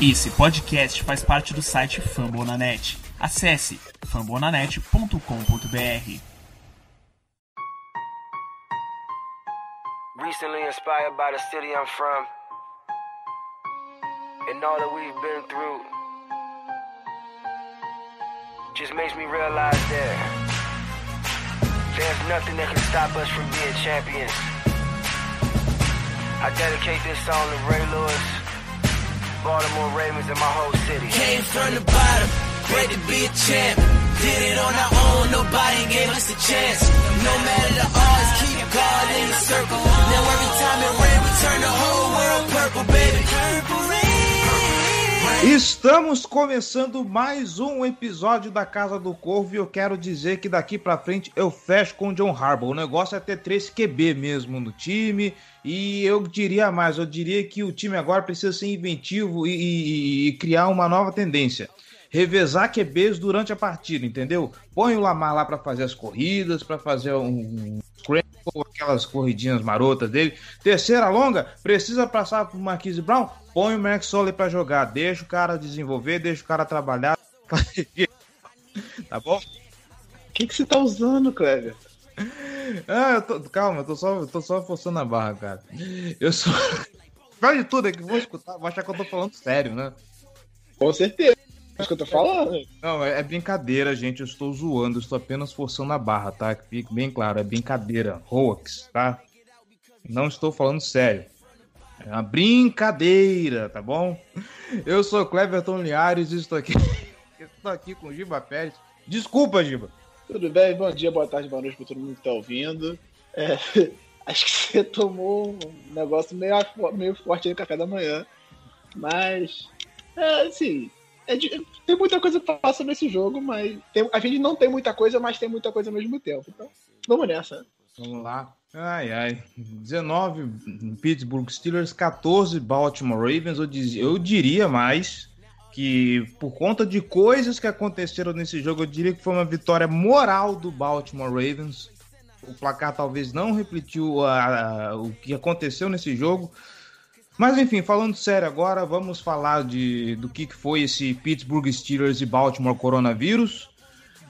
Esse podcast faz parte do site Fambonanet. Acesse fambonanet.com.br. Recently inspired by the city I'm from and all that we've been through just makes me realize that there's nothing that can stop us from being champions. I dedicate this song to Ray Lewis, Baltimore Ravens, and my whole city. Came from the bottom, great to be a champ. Did it on our own, nobody gave us a chance. No matter the odds, keep God in the circle. Now every time it rain, we turn the whole world purple, baby. Purple rain. Estamos começando mais um episódio da Casa do Corvo e eu quero dizer que daqui pra frente eu fecho com o John Harbaugh. O negócio é ter 3 QB mesmo no time e eu diria mais, eu diria que o time agora precisa ser inventivo e, e- e criar uma nova tendência. Revezar QBs durante a partida, entendeu? Põe o Lamar lá pra fazer as corridas, pra fazer um scramble, aquelas corridinhas marotas dele. Terceira longa, precisa passar pro Marquise Brown, põe o Max Soley pra jogar, deixa o cara desenvolver, deixa o cara trabalhar. tá bom? O que, que você tá usando, Cleber? Ah, eu tô, calma, eu tô só, eu tô só forçando a barra, cara. Eu sou. Pior de tudo é que vão escutar, vão achar que eu tô falando sério, né? Com certeza. É isso que eu tô falando. Não, é é brincadeira, gente. Eu estou zoando, eu estou apenas forçando a barra, tá? Que fique bem claro, é brincadeira. Hoax, tá? Não estou falando sério. É uma brincadeira, tá bom? Eu sou Cleverton Liares e estou aqui. estou aqui com o Giba Pérez. Desculpa, Giba. Tudo bem? Bom dia, boa tarde, boa noite pra todo mundo que tá ouvindo. É, acho que você tomou um negócio meio, meio forte aí no café da manhã. Mas, é, assim, é tem muita coisa pra falar sobre esse jogo, mas tem- a gente não tem muita coisa, mas tem muita coisa ao mesmo tempo. Então, vamos nessa. Vamos lá. Ai, ai. 19 Pittsburgh Steelers, 14 Baltimore Ravens. Eu, diria mais que por conta de coisas que aconteceram nesse jogo, eu diria que foi uma vitória moral do Baltimore Ravens. O placar talvez não a- o que aconteceu nesse jogo. Mas enfim, falando sério agora, vamos falar de, do que que foi esse Pittsburgh Steelers e Baltimore coronavírus.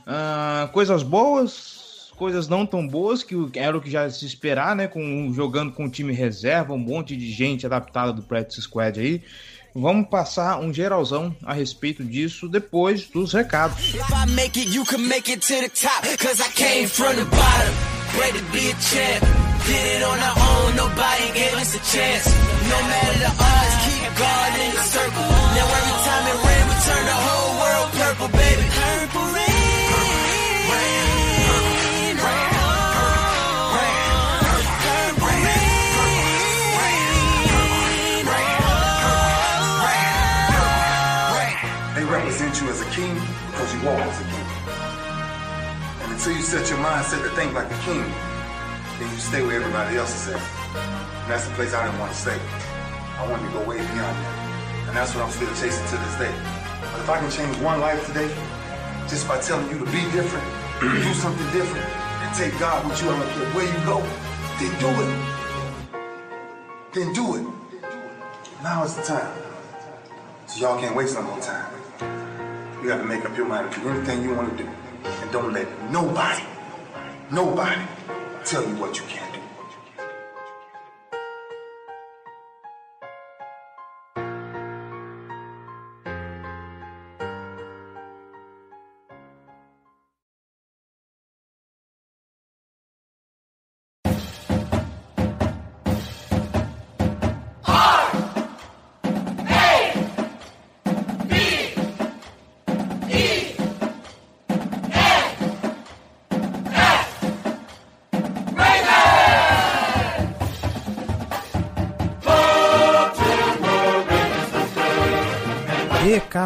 Ah, coisas boas, coisas não tão boas, que o- era o que já se esperar, né? Com, jogando com time reserva, um monte de gente adaptada do Practice Squad aí. Vamos passar um geralzão a respeito disso depois dos recados. If because you walk as a king. And until you set your mindset to think like a king, then you stay where everybody else is at. And that's the place I didn't want to stay. I wanted to go way beyond that. And that's what I'm still chasing to this day. But if I can change one life today, just by telling you to be different, do something different, and take God with you, I don't care where you go, then do it. Then do it. Now is the time. So y'all can't waste no more time. You have to make up your mind to do anything you want to do. And don't let nobody, nobody tell you what you can't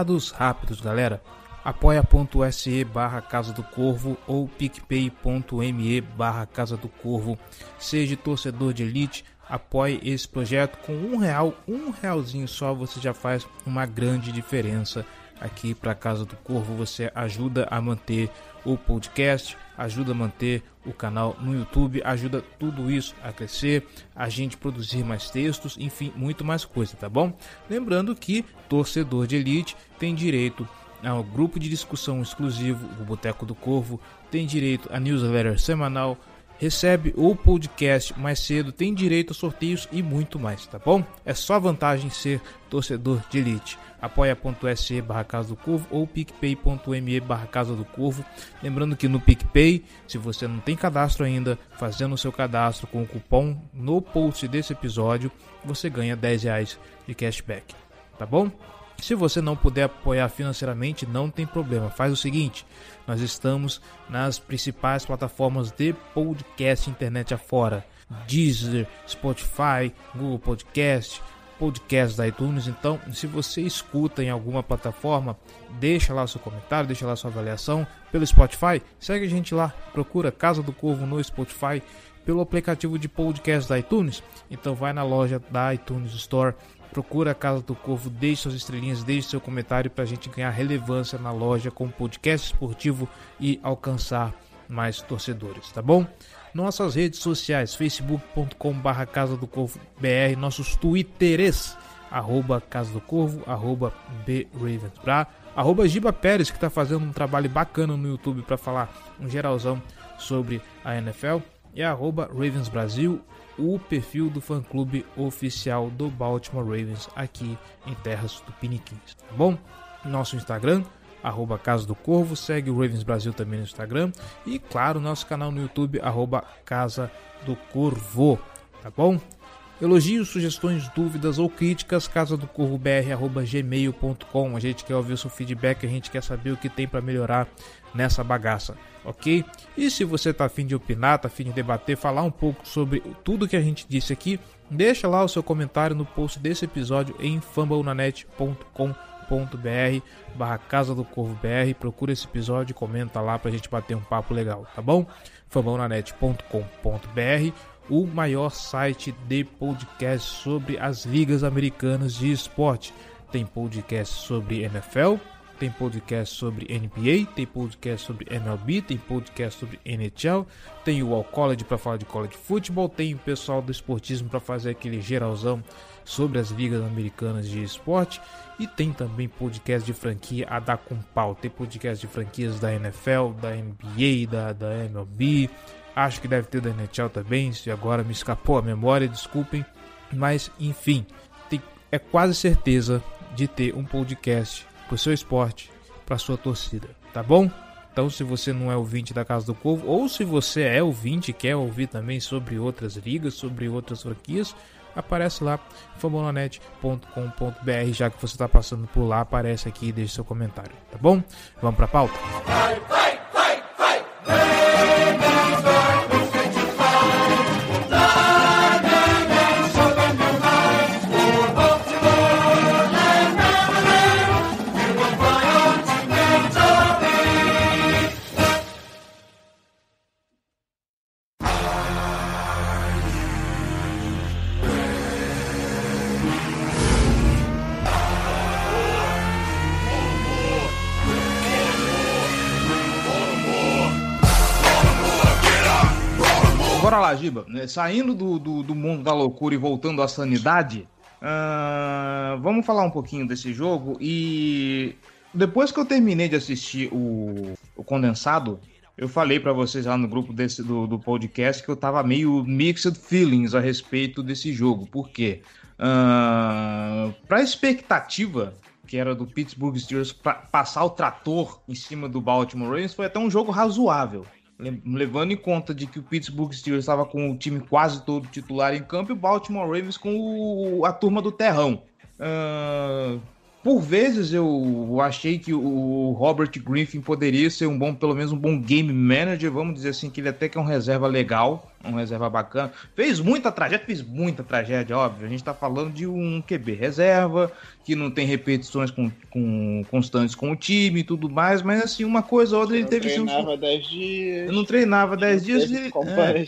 Recados rápidos, galera. apoia.se barra Casa do Corvo ou picpay.me barra Casa do Corvo. Seja torcedor de elite, apoie esse projeto com um real, um realzinho só, você já faz uma grande diferença aqui para Casa do Corvo. Você ajuda a manter o podcast, ajuda a manter o canal no YouTube, ajuda tudo isso a crescer, a gente produzir mais textos, enfim, muito mais coisa, tá bom? Lembrando que torcedor de elite tem direito ao grupo de discussão exclusivo, o Boteco do Corvo, tem direito a newsletter semanal, recebe o podcast mais cedo, tem direito a sorteios e muito mais, tá bom? É só vantagem ser torcedor de elite. apoia.se barra Casa do Corvo ou picpay.me barra Casa do Corvo. Lembrando que no PicPay, se você não tem cadastro ainda, fazendo o seu cadastro com o cupom no post desse episódio, você ganha 10 reais de cashback, tá bom? Se você não puder apoiar financeiramente, não tem problema. Faz o seguinte: nós estamos nas principais plataformas de podcast internet afora: Deezer, Spotify, Google Podcast, podcast da iTunes. Então, se você escuta em alguma plataforma, deixa lá seu comentário, deixa lá sua avaliação. Pelo Spotify, segue a gente lá, procura Casa do Corvo no Spotify, pelo aplicativo de podcast da iTunes. Então, vai na loja da iTunes Store Procura a Casa do Corvo, deixe suas estrelinhas, deixe seu comentário para a gente ganhar relevância na loja com podcast esportivo e alcançar mais torcedores, tá bom? Nossas redes sociais, facebook.com.br Casa do Corvo BR, nossos twitters, arroba Casa do Corvo, arroba BRavensBra, arroba Giba Pérez, que está fazendo um trabalho bacana no YouTube para falar um geralzão sobre a NFL, e arroba Ravens Brasil, o perfil do fã-clube oficial do Baltimore Ravens aqui em terras tupiniquins, tá bom? Nosso Instagram, arroba Casa do Corvo, segue o Ravens Brasil também no Instagram e, claro, nosso canal no YouTube, arroba Casa do Corvo, tá bom? Elogios, sugestões, dúvidas ou críticas, casa do corvo gmail.com. A gente quer ouvir o seu feedback, a gente quer saber o que tem para melhorar nessa bagaça, ok? E se você está afim de opinar, está afim de debater, falar um pouco sobre tudo que a gente disse aqui, deixa lá o seu comentário no post desse episódio em fumblenanet.com.br barra Casa do Corvo BR, procura esse episódio, comenta lá pra gente bater um papo legal, tá bom? fumblenanet.com.br o maior site de podcast sobre as ligas americanas de esporte. Tem podcast sobre NFL, tem podcast sobre NBA, tem podcast sobre MLB, tem podcast sobre NHL, tem o All College para falar de college football, tem o pessoal do esportismo para fazer aquele geralzão sobre as ligas americanas de esporte e tem também podcast de franquia a dar com pau. Tem podcast de franquias da NFL, da NBA, da, da MLB, acho que deve ter da NHL também, se agora me escapou a memória, desculpem, mas enfim, tem, é quase certeza de ter um podcast pro seu esporte, pra sua torcida, tá bom? Então, se você não é ouvinte da Casa do Corvo, ou se você é ouvinte e quer ouvir também sobre outras ligas, sobre outras franquias, aparece lá, fambonanet.com.br, já que você está passando por lá, aparece aqui e deixe seu comentário, tá bom? Vamos pra pauta? Vai, vai, vai, Bora Giba. Né, saindo do, do, do mundo da loucura e voltando à sanidade, uh, vamos falar um pouquinho desse jogo. E depois que eu terminei de assistir o, o condensado, eu falei para vocês lá no grupo desse, do, do podcast que eu tava meio mixed feelings a respeito desse jogo. Por quê? Uh, pra expectativa que era do Pittsburgh Steelers passar o trator em cima do Baltimore Ravens, foi até um jogo razoável levando em conta de que o Pittsburgh Steelers estava com o time quase todo titular em campo e o Baltimore Ravens com o, a turma do terrão. Uh, por vezes eu achei que o Robert Griffin poderia ser um bom, pelo menos um bom game manager, vamos dizer assim, que ele até que é um reserva legal, um reserva bacana. Fez muita tragédia, fez muita tragédia, óbvio. A gente tá falando de um QB reserva, que não tem repetições com, com constantes com o time e tudo mais, mas assim, uma coisa ou outra ele não teve. assim, treinava 10 dias. Eu não treinava 10 dias e. como é,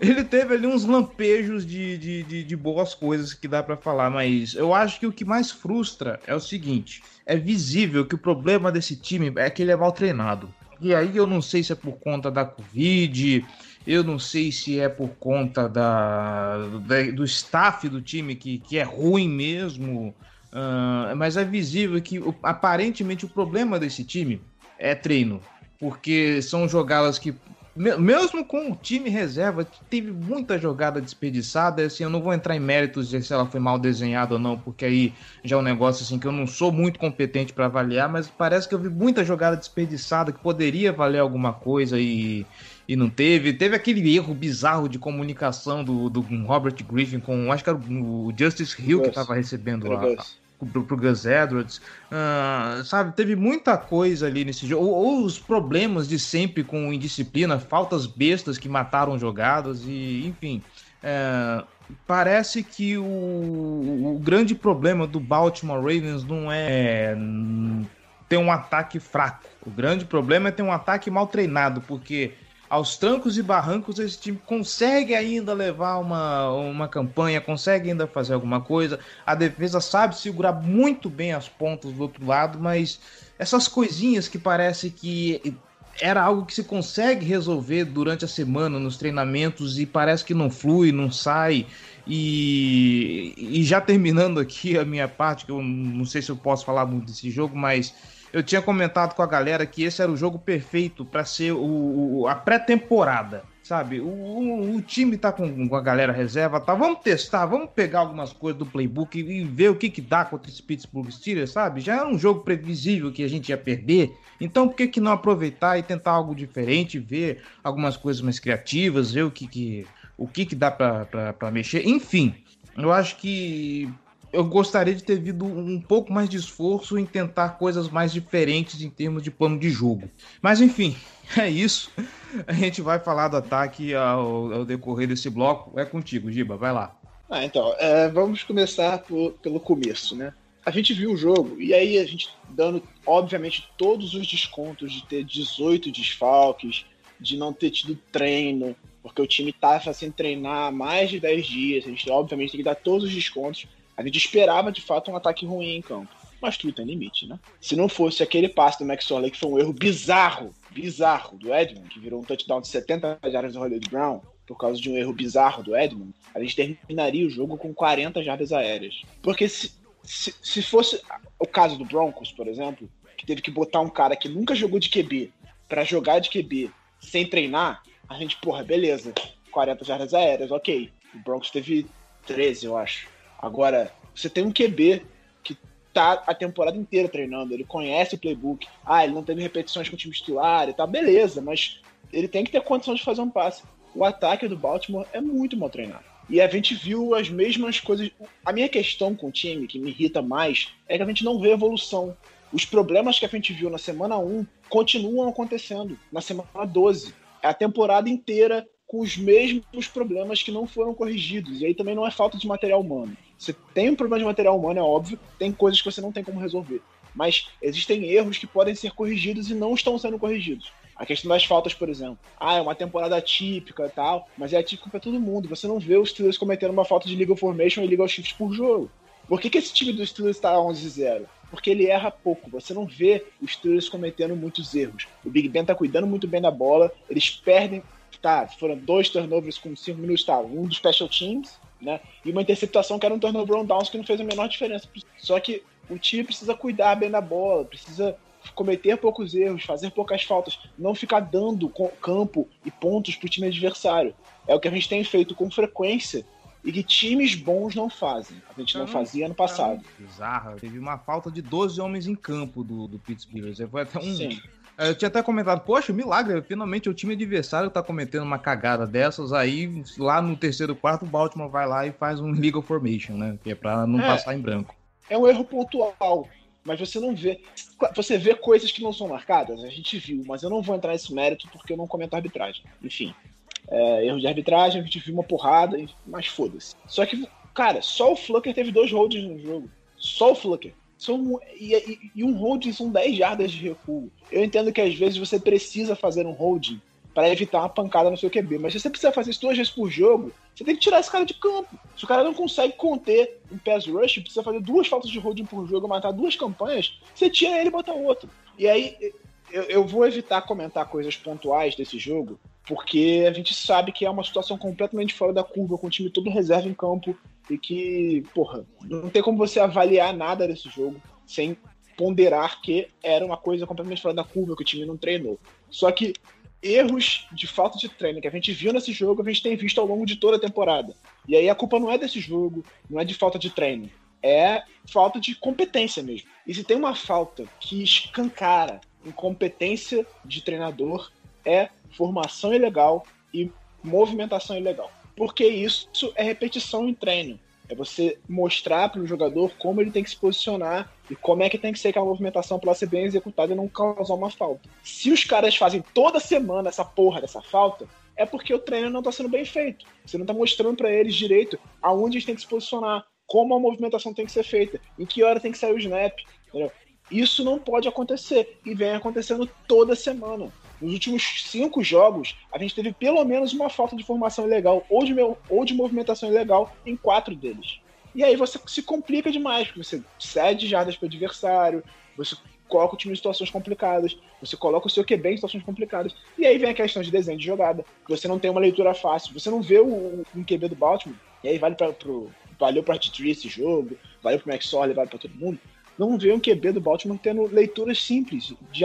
ele teve ali uns lampejos de, de, de, de boas coisas que dá pra falar, mas eu acho que o que mais frustra é o seguinte: é visível que o problema desse time é que ele é mal treinado. E aí eu não sei se é por conta da Covid, eu não sei se é por conta da, da- do staff do time que, que é ruim mesmo, ah, mas é visível que aparentemente o problema desse time é treino, porque são jogadas que me- mesmo com o time reserva, teve muita jogada desperdiçada. Assim, eu não vou entrar em méritos de se ela foi mal desenhada ou não, porque aí já é um negócio assim que eu não sou muito competente para avaliar, mas parece que eu vi muita jogada desperdiçada que poderia valer alguma coisa e, e não teve. Teve aquele erro bizarro de comunicação do, do Robert Griffin com, acho que era o Justice Hill que Gus. estava recebendo Era a, o Gus. pro, pro Gus Edwards, Ah, sabe? Teve muita coisa ali nesse jogo. Ou, ou os problemas de sempre com indisciplina, faltas bestas que mataram jogadas e, enfim. é, parece que o, o grande problema do Baltimore Ravens não é ter um ataque fraco. O grande problema é ter um ataque mal treinado, porque aos trancos e barrancos esse time consegue ainda levar uma, uma campanha, consegue ainda fazer alguma coisa. A defesa sabe segurar muito bem as pontas do outro lado, mas essas coisinhas que parece que era algo que se consegue resolver durante a semana nos treinamentos e parece que não flui, não sai. E, e já terminando aqui a minha parte, que eu não sei se eu posso falar muito desse jogo, mas eu tinha comentado com a galera que esse era o jogo perfeito para ser o, o- a pré-temporada, sabe? O, o- o time tá com, com a galera reserva, tá? Vamos testar, vamos pegar algumas coisas do playbook e, e ver o que que dá contra esse Pittsburgh Steelers, sabe? Já era um jogo previsível que a gente ia perder, então por que que não aproveitar e tentar algo diferente, ver algumas coisas mais criativas, ver o que que, o que, que dá para mexer, enfim. Eu acho que eu gostaria de ter visto um pouco mais de esforço em tentar coisas mais diferentes em termos de plano de jogo. Mas enfim, é isso. A gente vai falar do ataque ao, ao decorrer desse bloco. É contigo, Giba, vai lá. Ah, então, é, vamos começar por- pelo começo, né? A gente viu o jogo, e aí a gente dando, obviamente, todos os descontos de ter 18 desfalques, de não ter tido treino, porque o time tava sem treinar há mais de 10 dias, a gente obviamente tem que dar todos os descontos. A gente esperava, de fato, um ataque ruim em campo. Mas tudo tem limite, né? Se não fosse aquele passe do Max Orley, que foi um erro bizarro, bizarro, do Edmund, que virou um touchdown de 70 jardas do Hollywood Brown, por causa de um erro bizarro do Edmund, a gente terminaria o jogo com 40 jardas aéreas. Porque se, se, se fosse o caso do Broncos, por exemplo, que teve que botar um cara que nunca jogou de QB pra jogar de QB sem treinar, a gente, porra, beleza, 40 jardas aéreas, ok. O Broncos teve 13, eu acho. Agora, você tem um QB que tá a temporada inteira treinando, ele conhece o playbook. Ah, ele não teve repetições com o time titular e tal, beleza, mas ele tem que ter condição de fazer um passe. O ataque do Baltimore é muito mal treinado. E a gente viu as mesmas coisas. A minha questão com o time, que me irrita mais, é que a gente não vê evolução. Os problemas que a gente viu na semana 1 continuam acontecendo na semana 12. É a temporada inteira com os mesmos problemas que não foram corrigidos. E aí também não é falta de material humano. Você tem um problema de material humano, é óbvio, tem coisas que você não tem como resolver. Mas existem erros que podem ser corrigidos e não estão sendo corrigidos. A questão das faltas, por exemplo. Ah, é uma temporada atípica e tal, mas é atípico para todo mundo. Você não vê os Steelers cometendo uma falta de legal formation e legal shift por jogo. Por que, que esse time do Steelers está 11-0? Porque ele erra pouco. Você não vê os Steelers cometendo muitos erros. O Big Ben tá cuidando muito bem da bola. Eles perdem. Tá, foram dois turnovers com 5 minutos, tá? Um dos special teams, né? E uma interceptação que era um turnover on downs que não fez a menor diferença. Só que o time precisa cuidar bem da bola, precisa cometer poucos erros, fazer poucas faltas, não ficar dando campo e pontos pro time adversário. É o que a gente tem feito com frequência e que times bons não fazem. A gente não fazia ano passado. Bizarra. Teve uma falta de 12 homens em campo do, do Pittsburgh. Foi até um. Sim. Eu tinha até comentado, poxa, milagre, finalmente o time adversário tá cometendo uma cagada dessas, aí lá no terceiro quarto o Baltimore vai lá e faz um legal formation, né? Que é pra não É. passar em branco. É um erro pontual, mas você não vê. Você vê coisas que não são marcadas, a gente viu, mas eu não vou entrar nesse mérito porque eu não comento a arbitragem. Enfim. é, erro de arbitragem, a gente viu uma porrada, mas foda-se. Só que, cara, só o Flucker teve dois holds no jogo. Só o Flucker. São, e, e, e um holding são 10 jardas de recuo. Eu entendo que às vezes você precisa fazer um holding para evitar uma pancada no seu QB. Mas se você precisa fazer isso duas vezes por jogo, você tem que tirar esse cara de campo. Se o cara não consegue conter um pass rush, precisa fazer duas faltas de holding por jogo, matar duas campanhas, você tira ele e bota outro. E aí, eu, eu vou evitar comentar coisas pontuais desse jogo, porque a gente sabe que é uma situação completamente fora da curva, com o time todo reserva em campo, e que, porra, não tem como você avaliar nada desse jogo sem ponderar que era uma coisa completamente fora da curva, que o time não treinou. Só que erros de falta de treino que a gente viu nesse jogo, a gente tem visto ao longo de toda a temporada. E aí a culpa não é desse jogo, não é de falta de treino, é falta de competência mesmo. E se tem uma falta que escancara incompetência de treinador, é formação ilegal e movimentação ilegal. Porque isso é repetição em treino. É você mostrar para o jogador como ele tem que se posicionar e como é que tem que ser aquela movimentação para ser bem executada e não causar uma falta. Se os caras fazem toda semana essa porra dessa falta, é porque o treino não está sendo bem feito. Você não está mostrando para eles direito aonde eles têm que se posicionar, como a movimentação tem que ser feita, em que hora tem que sair o snap. Entendeu? Isso não pode acontecer e vem acontecendo toda semana. Nos últimos cinco jogos, a gente teve pelo menos uma falta de formação ilegal ou de, ou de movimentação ilegal em quatro deles. E aí você se complica demais, porque você cede jardas para o adversário, você coloca o time em situações complicadas, você coloca o seu QB em situações complicadas. E aí vem a questão de desenho de jogada, que você não tem uma leitura fácil, você não vê o, um QB do Baltimore, e aí vale para pro, valeu para T3 esse jogo, valeu para o Max Orley, vale para todo mundo não vê um QB do Baltimore tendo leituras simples de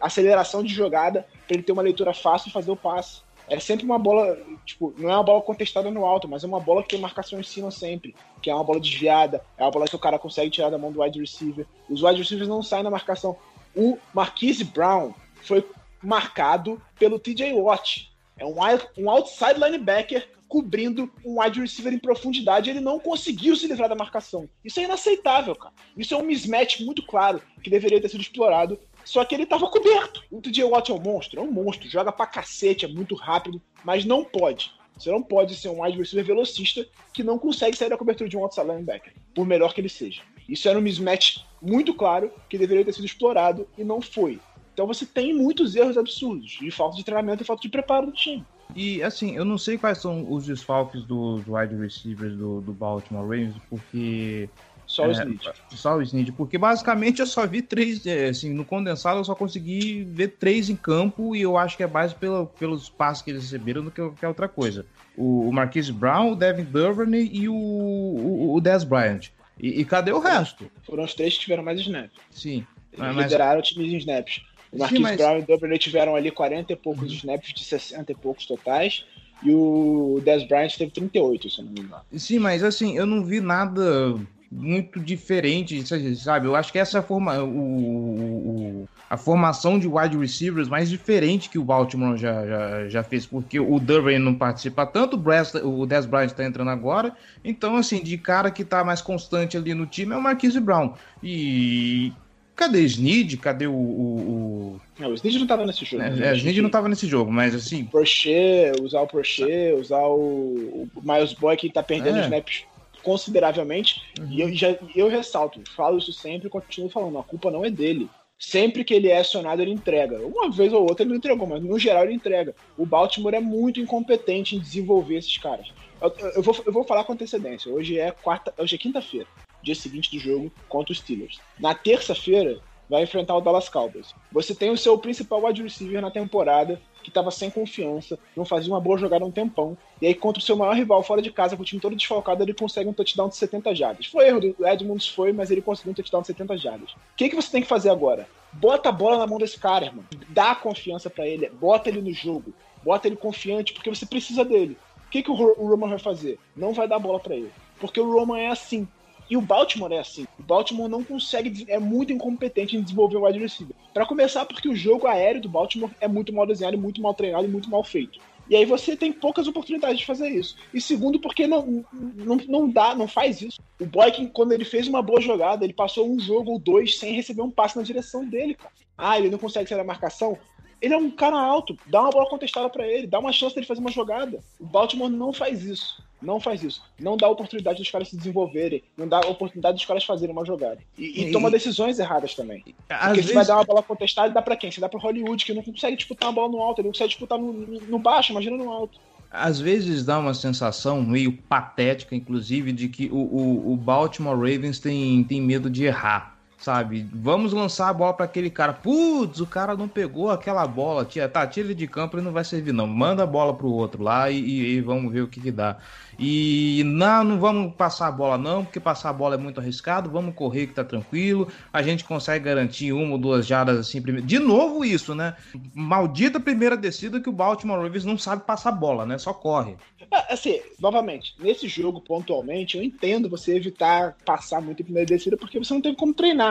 aceleração de jogada para ele ter uma leitura fácil e fazer o passe. É sempre uma bola, tipo, não é uma bola contestada no alto, mas é uma bola que tem marcação em cima sempre, que é uma bola desviada, é uma bola que o cara consegue tirar da mão do wide receiver. Os wide receivers não saem na marcação. O Marquise Brown foi marcado pelo TJ Watt. É um, um outside linebacker cobrindo um wide receiver em profundidade, ele não conseguiu se livrar da marcação. Isso é inaceitável, cara. Isso é um mismatch muito claro que deveria ter sido explorado. Só que ele estava coberto. O TJ Watt é um monstro, é um monstro, joga pra cacete, é muito rápido, mas não pode. Você não pode ser um wide receiver velocista que não consegue sair da cobertura de um outside linebacker, por melhor que ele seja. Isso era um mismatch muito claro que deveria ter sido explorado e não foi. Então você tem muitos erros absurdos de falta de treinamento e falta de preparo do time. E assim, eu não sei quais são os desfalques dos wide receivers do, do Baltimore Ravens, porque. Só o é, Só o Snead, porque basicamente eu só vi três, é, assim, no condensado eu só consegui ver três em campo e eu acho que é mais pela, pelos passos que eles receberam do que qualquer outra coisa. O, o Marquise Brown, o Devin Duvernay e o, o, o Dez Bryant. E, e, cadê o resto? Foram os três que tiveram mais snaps. Sim. Eles mas, lideraram o time de snaps. O Marquis mas... Brown e o Duvernay tiveram ali 40 e poucos uhum. snaps de 60 e poucos totais. E o Dez Bryant teve 38, se eu não me engano. Sim, mas assim, eu não vi nada muito diferente, sabe? Eu acho que essa é a, forma, o, o, a formação de wide receivers mais diferente que o Baltimore já, já, já fez, porque o Durban não participa tanto, o, Brest, o Dez Bryant está entrando agora, então, assim, de cara que está mais constante ali no time é o Marquise Brown. E Cadê Snead? Cadê o. o, o... Não, o Snead não tava nesse jogo. É, né? Snead não tava nesse jogo, mas assim. Prochet, usar o Prochet, usar o, o Miles Boy que tá perdendo é. snaps consideravelmente. Uhum. E eu, já, eu ressalto, falo isso sempre e continuo falando, a culpa não é dele. Sempre que ele é acionado, ele entrega. Uma vez ou outra ele não entregou, mas no geral ele entrega. O Baltimore é muito incompetente em desenvolver esses caras. Eu, eu, vou, eu vou falar com antecedência. Hoje é quarta, hoje é quinta-feira dia seguinte do jogo contra os Steelers. Na terça-feira, vai enfrentar o Dallas Cowboys. Você tem o seu principal wide receiver na temporada, que estava sem confiança, não fazia uma boa jogada há um tempão, e aí contra o seu maior rival fora de casa, com o time todo desfalcado, ele consegue um touchdown de 70 jardas. Foi erro do Edmonds, foi, mas ele conseguiu um touchdown de 70 jardas. O que, que você tem que fazer agora? Bota a bola na mão desse cara, irmão. Dá confiança para ele, bota ele no jogo, bota ele confiante, porque você precisa dele. O que, que o Roman vai fazer? Não vai dar bola para ele. Porque o Roman é assim. E o Baltimore é assim. O Baltimore não consegue, é muito incompetente em desenvolver o wide receiver. Para começar, porque o jogo aéreo do Baltimore é muito mal desenhado, muito mal treinado e muito mal feito. E aí você tem poucas oportunidades de fazer isso. E segundo, porque não, não, não dá, não faz isso. O Boykin, quando ele fez uma boa jogada, ele passou um jogo ou dois sem receber um passe na direção dele, cara. Ah, ele não consegue sair da marcação? Ele é um cara alto, dá uma bola contestada para ele, dá uma chance dele fazer uma jogada. O Baltimore não faz isso. Não faz isso. Não dá oportunidade dos caras se desenvolverem. Não dá oportunidade dos caras fazerem uma jogada. E, e, e toma decisões erradas também. Às Porque vezes... você vai dar uma bola contestada, dá pra quem? Você dá pro Hollywood, que não consegue disputar uma bola no alto, ele não consegue disputar no, no baixo, imagina no alto. Às vezes dá uma sensação meio patética, inclusive, de que o, o, o Baltimore Ravens tem, tem medo de errar sabe? Vamos lançar a bola para aquele cara. Putz, o cara não pegou aquela bola. Tia, tá, tira ele de campo, ele não vai servir, não. Manda a bola pro outro lá e, e, e vamos ver o que, que dá. E não, não vamos passar a bola, não, porque passar a bola é muito arriscado. Vamos correr que tá tranquilo. A gente consegue garantir uma ou duas jardas assim. Primeiro. De novo, isso, né? Maldita primeira descida que o Baltimore Ravens não sabe passar bola, né? Só corre. É, assim, novamente, nesse jogo, pontualmente, eu entendo você evitar passar muito em primeira descida porque você não teve como treinar.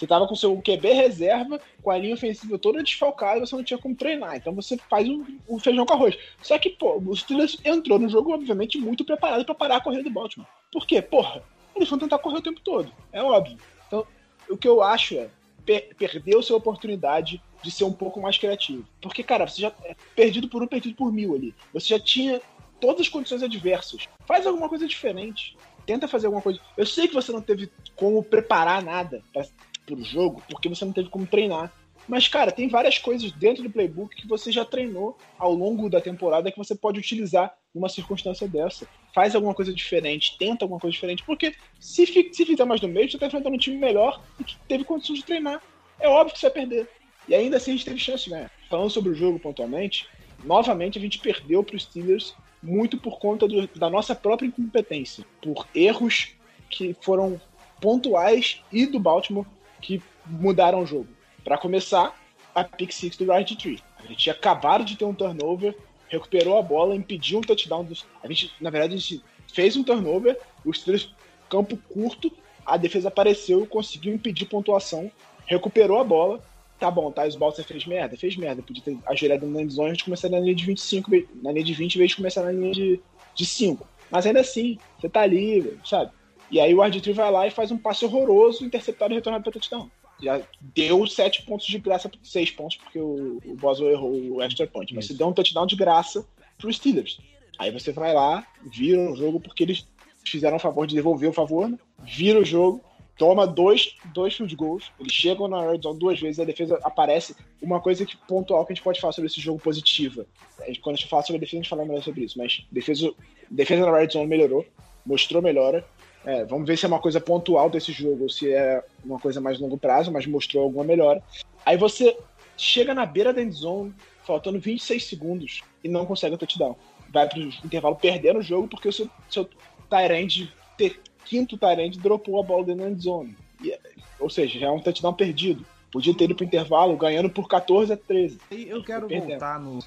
Você tava com seu QB reserva, com a linha ofensiva toda desfalcada, você não tinha como treinar. Então você faz o, o feijão com arroz. Só que, pô, o Steelers entrou no jogo, obviamente, muito preparado para parar a corrida do Baltimore. Por quê? Porra, eles vão tentar correr o tempo todo. É óbvio. Então, o que eu acho é per perdeu sua oportunidade de ser um pouco mais criativo. Porque, cara, você já é perdido por um, perdido por mil ali. Você já tinha todas as condições adversas. Faz alguma coisa diferente. Tenta fazer alguma coisa. Eu sei que você não teve como preparar nada para o jogo, porque você não teve como treinar. Mas, cara, tem várias coisas dentro do playbook que você já treinou ao longo da temporada que você pode utilizar numa circunstância dessa. Faz alguma coisa diferente, tenta alguma coisa diferente, porque se, se fizer mais do mesmo, você está enfrentando um time melhor e que teve condições de treinar. É óbvio que você vai perder. E ainda assim a gente teve chance ganhar. Falando sobre o jogo pontualmente, novamente a gente perdeu para os Steelers muito por conta do, da nossa própria incompetência, por erros que foram pontuais e do Baltimore que mudaram o jogo. Para começar, a pick six do Ryan Tree. A gente tinha acabado de ter um turnover, recuperou a bola, impediu um touchdown dos. A gente, na verdade, a gente fez um turnover, os três campo curto, a defesa apareceu conseguiu impedir pontuação, recuperou a bola, tá bom, tá, os Baltimore fez merda, fez merda, podia ter ajoelhado na endzone, a gente começar na linha de 25, na linha de 20, em vez de começar na linha de, de 5. Mas ainda assim, você tá ali, sabe? E aí o Arditree vai lá e faz um passe horroroso, interceptado e retornado para touchdown. Já deu 7 pontos de graça, 6 pontos, porque o, o Boswell errou o extra point. Mas você deu um touchdown de graça pros Steelers. Aí você vai lá, vira o jogo, porque eles fizeram o favor de devolver o favor, né? vira o jogo, toma dois, dois field goals, eles chegam na red zone duas vezes, a defesa aparece. Uma coisa que pontual que a gente pode falar sobre esse jogo positiva. Quando a gente fala sobre a defesa, a gente fala melhor sobre isso, mas defesa, defesa na red zone melhorou, mostrou melhora. É, vamos ver se é uma coisa pontual desse jogo, ou se é uma coisa mais longo prazo, mas mostrou alguma melhora. Aí você chega na beira da end zone, faltando 26 segundos, e não consegue o touchdown. Vai pro intervalo perdendo o jogo porque o seu, seu Tyrande quinto Tyrande dropou a bola dentro da endzone. E, ou seja, já é um touchdown perdido. Podia ter ido pro intervalo ganhando por 14 a 13. E eu quero voltar no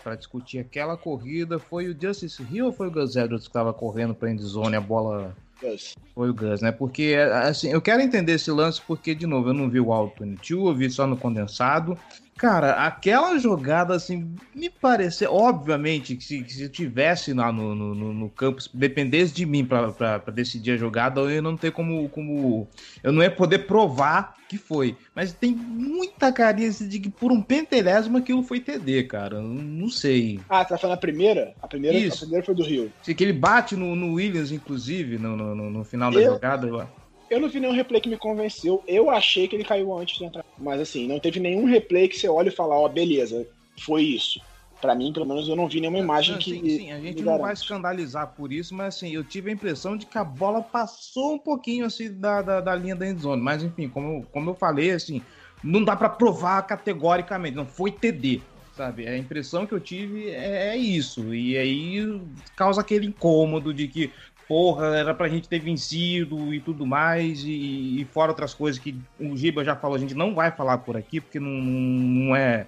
para discutir aquela corrida. Foi o Justice Hill ou foi o Gus Edwards que estava correndo pra endzone a bola Gus. Foi o Gus, né? Porque, assim, eu quero entender esse lance porque, de novo, eu não vi o Auto 22, eu vi só no condensado. Cara, aquela jogada, assim, me pareceu, obviamente, que se, se eu tivesse lá no, no, no, campo, dependesse de mim para decidir a jogada, eu não ter como, como. Eu não ia poder provar que foi. Mas tem muita carinha assim, de que por um pentelésimo aquilo foi TD, cara. Não sei. Ah, tá falando a primeira? A primeira, Isso. A primeira foi do Rio. Que ele bate no, no Williams, inclusive, no, no, no final da eu... jogada. Eu não vi nenhum replay que me convenceu. Eu achei que ele caiu antes de entrar. Mas assim, não teve nenhum replay que você olha e fala, ó, oh, beleza, foi isso. Para mim, pelo menos, eu não vi nenhuma imagem não, que. Sim, sim, a gente não vai escandalizar por isso, mas assim, eu tive a impressão de que a bola passou um pouquinho assim da, da, da linha da endzone. Mas enfim, como, como eu falei, assim, não dá para provar categoricamente, não foi TD. Sabe? A impressão que eu tive é, é isso. E aí causa aquele incômodo de que porra, era pra gente ter vencido e tudo mais, e, e, fora outras coisas que o Giba já falou, a gente não vai falar por aqui, porque não, não é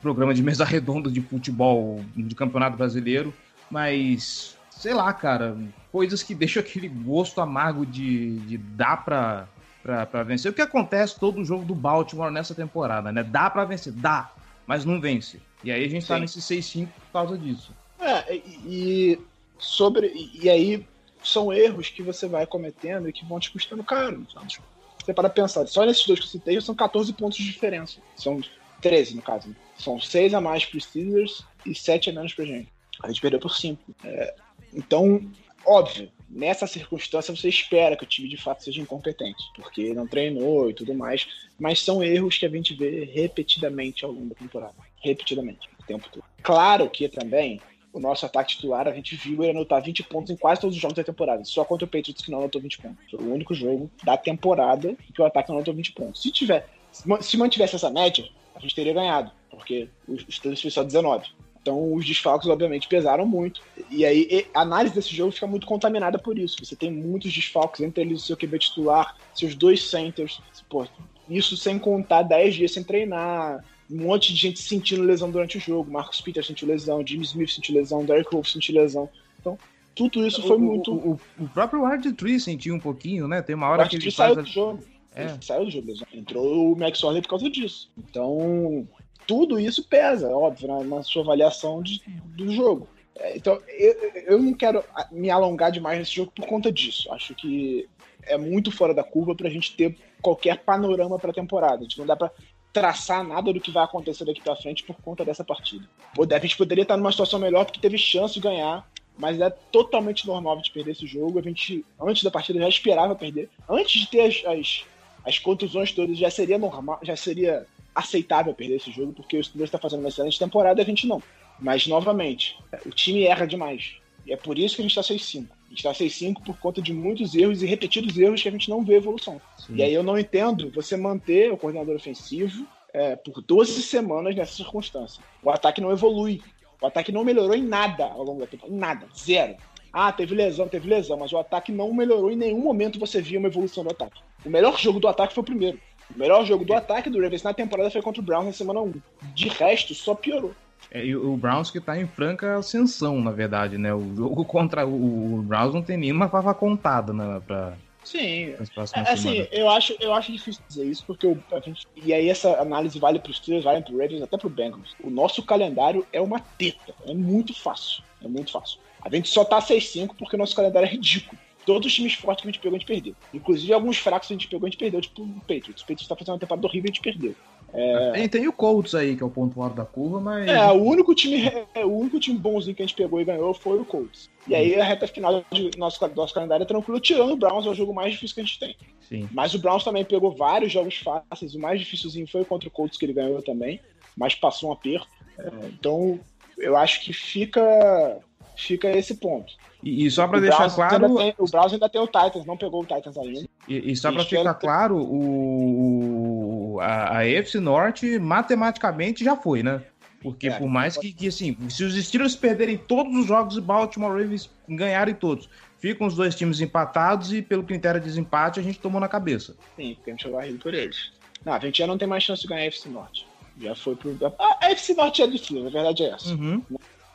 programa de mesa redonda de futebol, de campeonato brasileiro, mas, sei lá, cara, coisas que deixam aquele gosto amargo de, de dar pra, pra, pra vencer. O que acontece todo jogo do Baltimore nessa temporada, né? Dá pra vencer, dá, mas não vence. E aí a gente tá Sim. tá nesse 6-5 por causa disso. É, e sobre. E aí, são erros que você vai cometendo e que vão te custando caro. Sabe? Você para pensar, só nesses dois que eu citei são 14 pontos de diferença. São 13, no caso. Né? São seis a mais para os Steelers e sete a menos para gente. A gente perdeu por cinco. É, então, óbvio, nessa circunstância você espera que o time de fato seja incompetente, porque não treinou e tudo mais, mas são erros que a gente vê repetidamente ao longo da temporada. Repetidamente, o tempo todo. Claro que também o nosso ataque titular, a gente viu ele anotar 20 pontos em quase todos os jogos da temporada. Só contra o Patriots que não anotou 20 pontos. Foi o único jogo da temporada que o ataque não anotou 20 pontos. Se tiver, se mantivesse essa média, a gente teria ganhado, porque os Steelers fez só 19. Então os desfalques, obviamente, pesaram muito. E aí a análise desse jogo fica muito contaminada por isso. Você tem muitos desfalques, entre eles o seu QB titular, seus dois centers. Pô, isso sem contar 10 dias sem treinar, um monte de gente sentindo lesão durante o jogo. Marcos Peter sentiu lesão, Jimmy Smith sentiu lesão, Derek Wolf sentiu lesão. Então, tudo isso foi o, muito. O, o, o próprio Hard Tree sentiu um pouquinho, né? Tem uma hora que ele saiu faz. do jogo. É. Saiu do jogo. Entrou o Max Orley por causa disso. Então, tudo isso pesa, óbvio, na, na sua avaliação de, do jogo. É, Então, eu, eu não quero me alongar demais nesse jogo por conta disso. Acho que é muito fora da curva pra gente ter qualquer panorama pra temporada. A gente não dá pra traçar nada do que vai acontecer daqui pra frente por conta dessa partida. A gente poderia estar numa situação melhor porque teve chance de ganhar, mas é totalmente normal gente perder esse jogo. A gente, antes da partida, já esperava perder. Antes de ter as, as, as contusões todas, já seria normal, já seria aceitável perder esse jogo, porque o Steelers está fazendo uma excelente temporada e a gente não. Mas, novamente, o time erra demais. E é por isso que a gente está 6-5. A gente está 6-5 por conta de muitos erros e repetidos erros que a gente não vê evolução. E aí eu não entendo você manter o coordenador ofensivo é, por 12 semanas nessa circunstância. O ataque não evolui. O ataque não melhorou em nada ao longo da temporada. Em nada. Zero. Ah, teve lesão, teve lesão, mas o ataque não melhorou. Em nenhum momento você via uma evolução do ataque. O melhor jogo do ataque foi o primeiro. O melhor jogo do ataque do Ravens na temporada foi contra o Browns na semana 1. De resto, só piorou. É, e o Browns que tá em franca ascensão, na verdade, né? O jogo contra o, o Browns não tem nenhuma fava contada, né? Pra, Sim, É, assim, eu acho, eu acho difícil dizer isso, porque o, a gente, e aí essa análise vale para os Steelers, vale para o Ravens, até para o Bengals. O nosso calendário é uma teta, é muito fácil, é muito fácil. A gente só tá 6-5 porque o nosso calendário é ridículo. Todos os times fortes que a gente pegou, a gente perdeu. Inclusive alguns fracos que a gente pegou, a gente perdeu, tipo o Patriots. O Patriots tá fazendo uma temporada horrível e a gente perdeu. Tem, tem o Colts aí, que é o ponto alto da curva, mas. É, o único time, é, o único time bonzinho que a gente pegou e ganhou foi o Colts. E aí a reta final do nosso, nosso calendário é tranquilo, tirando o Browns, é o jogo mais difícil que a gente tem. Sim. Mas o Browns também pegou vários jogos fáceis. O mais dificilzinho foi contra o Colts que ele ganhou também, mas passou um aperto. É, então eu acho que fica fica esse ponto. E, e só pra O deixar Browns claro. tem- o Browns ainda tem o Titans, não pegou o Titans ainda. E, e só era- ficar claro, o- a, a AFC Norte matematicamente já foi, né? Porque É. por mais que, que, assim, se os Steelers perderem todos os jogos e Baltimore Ravens ganharem todos, ficam os dois times empatados e pelo critério de desempate a gente tomou na cabeça. Sim, porque a gente foi varrido por eles. Não, a gente já não tem mais chance de ganhar a FC Norte. Já foi pro. A a FC Norte é difícil, a verdade é essa. Uhum.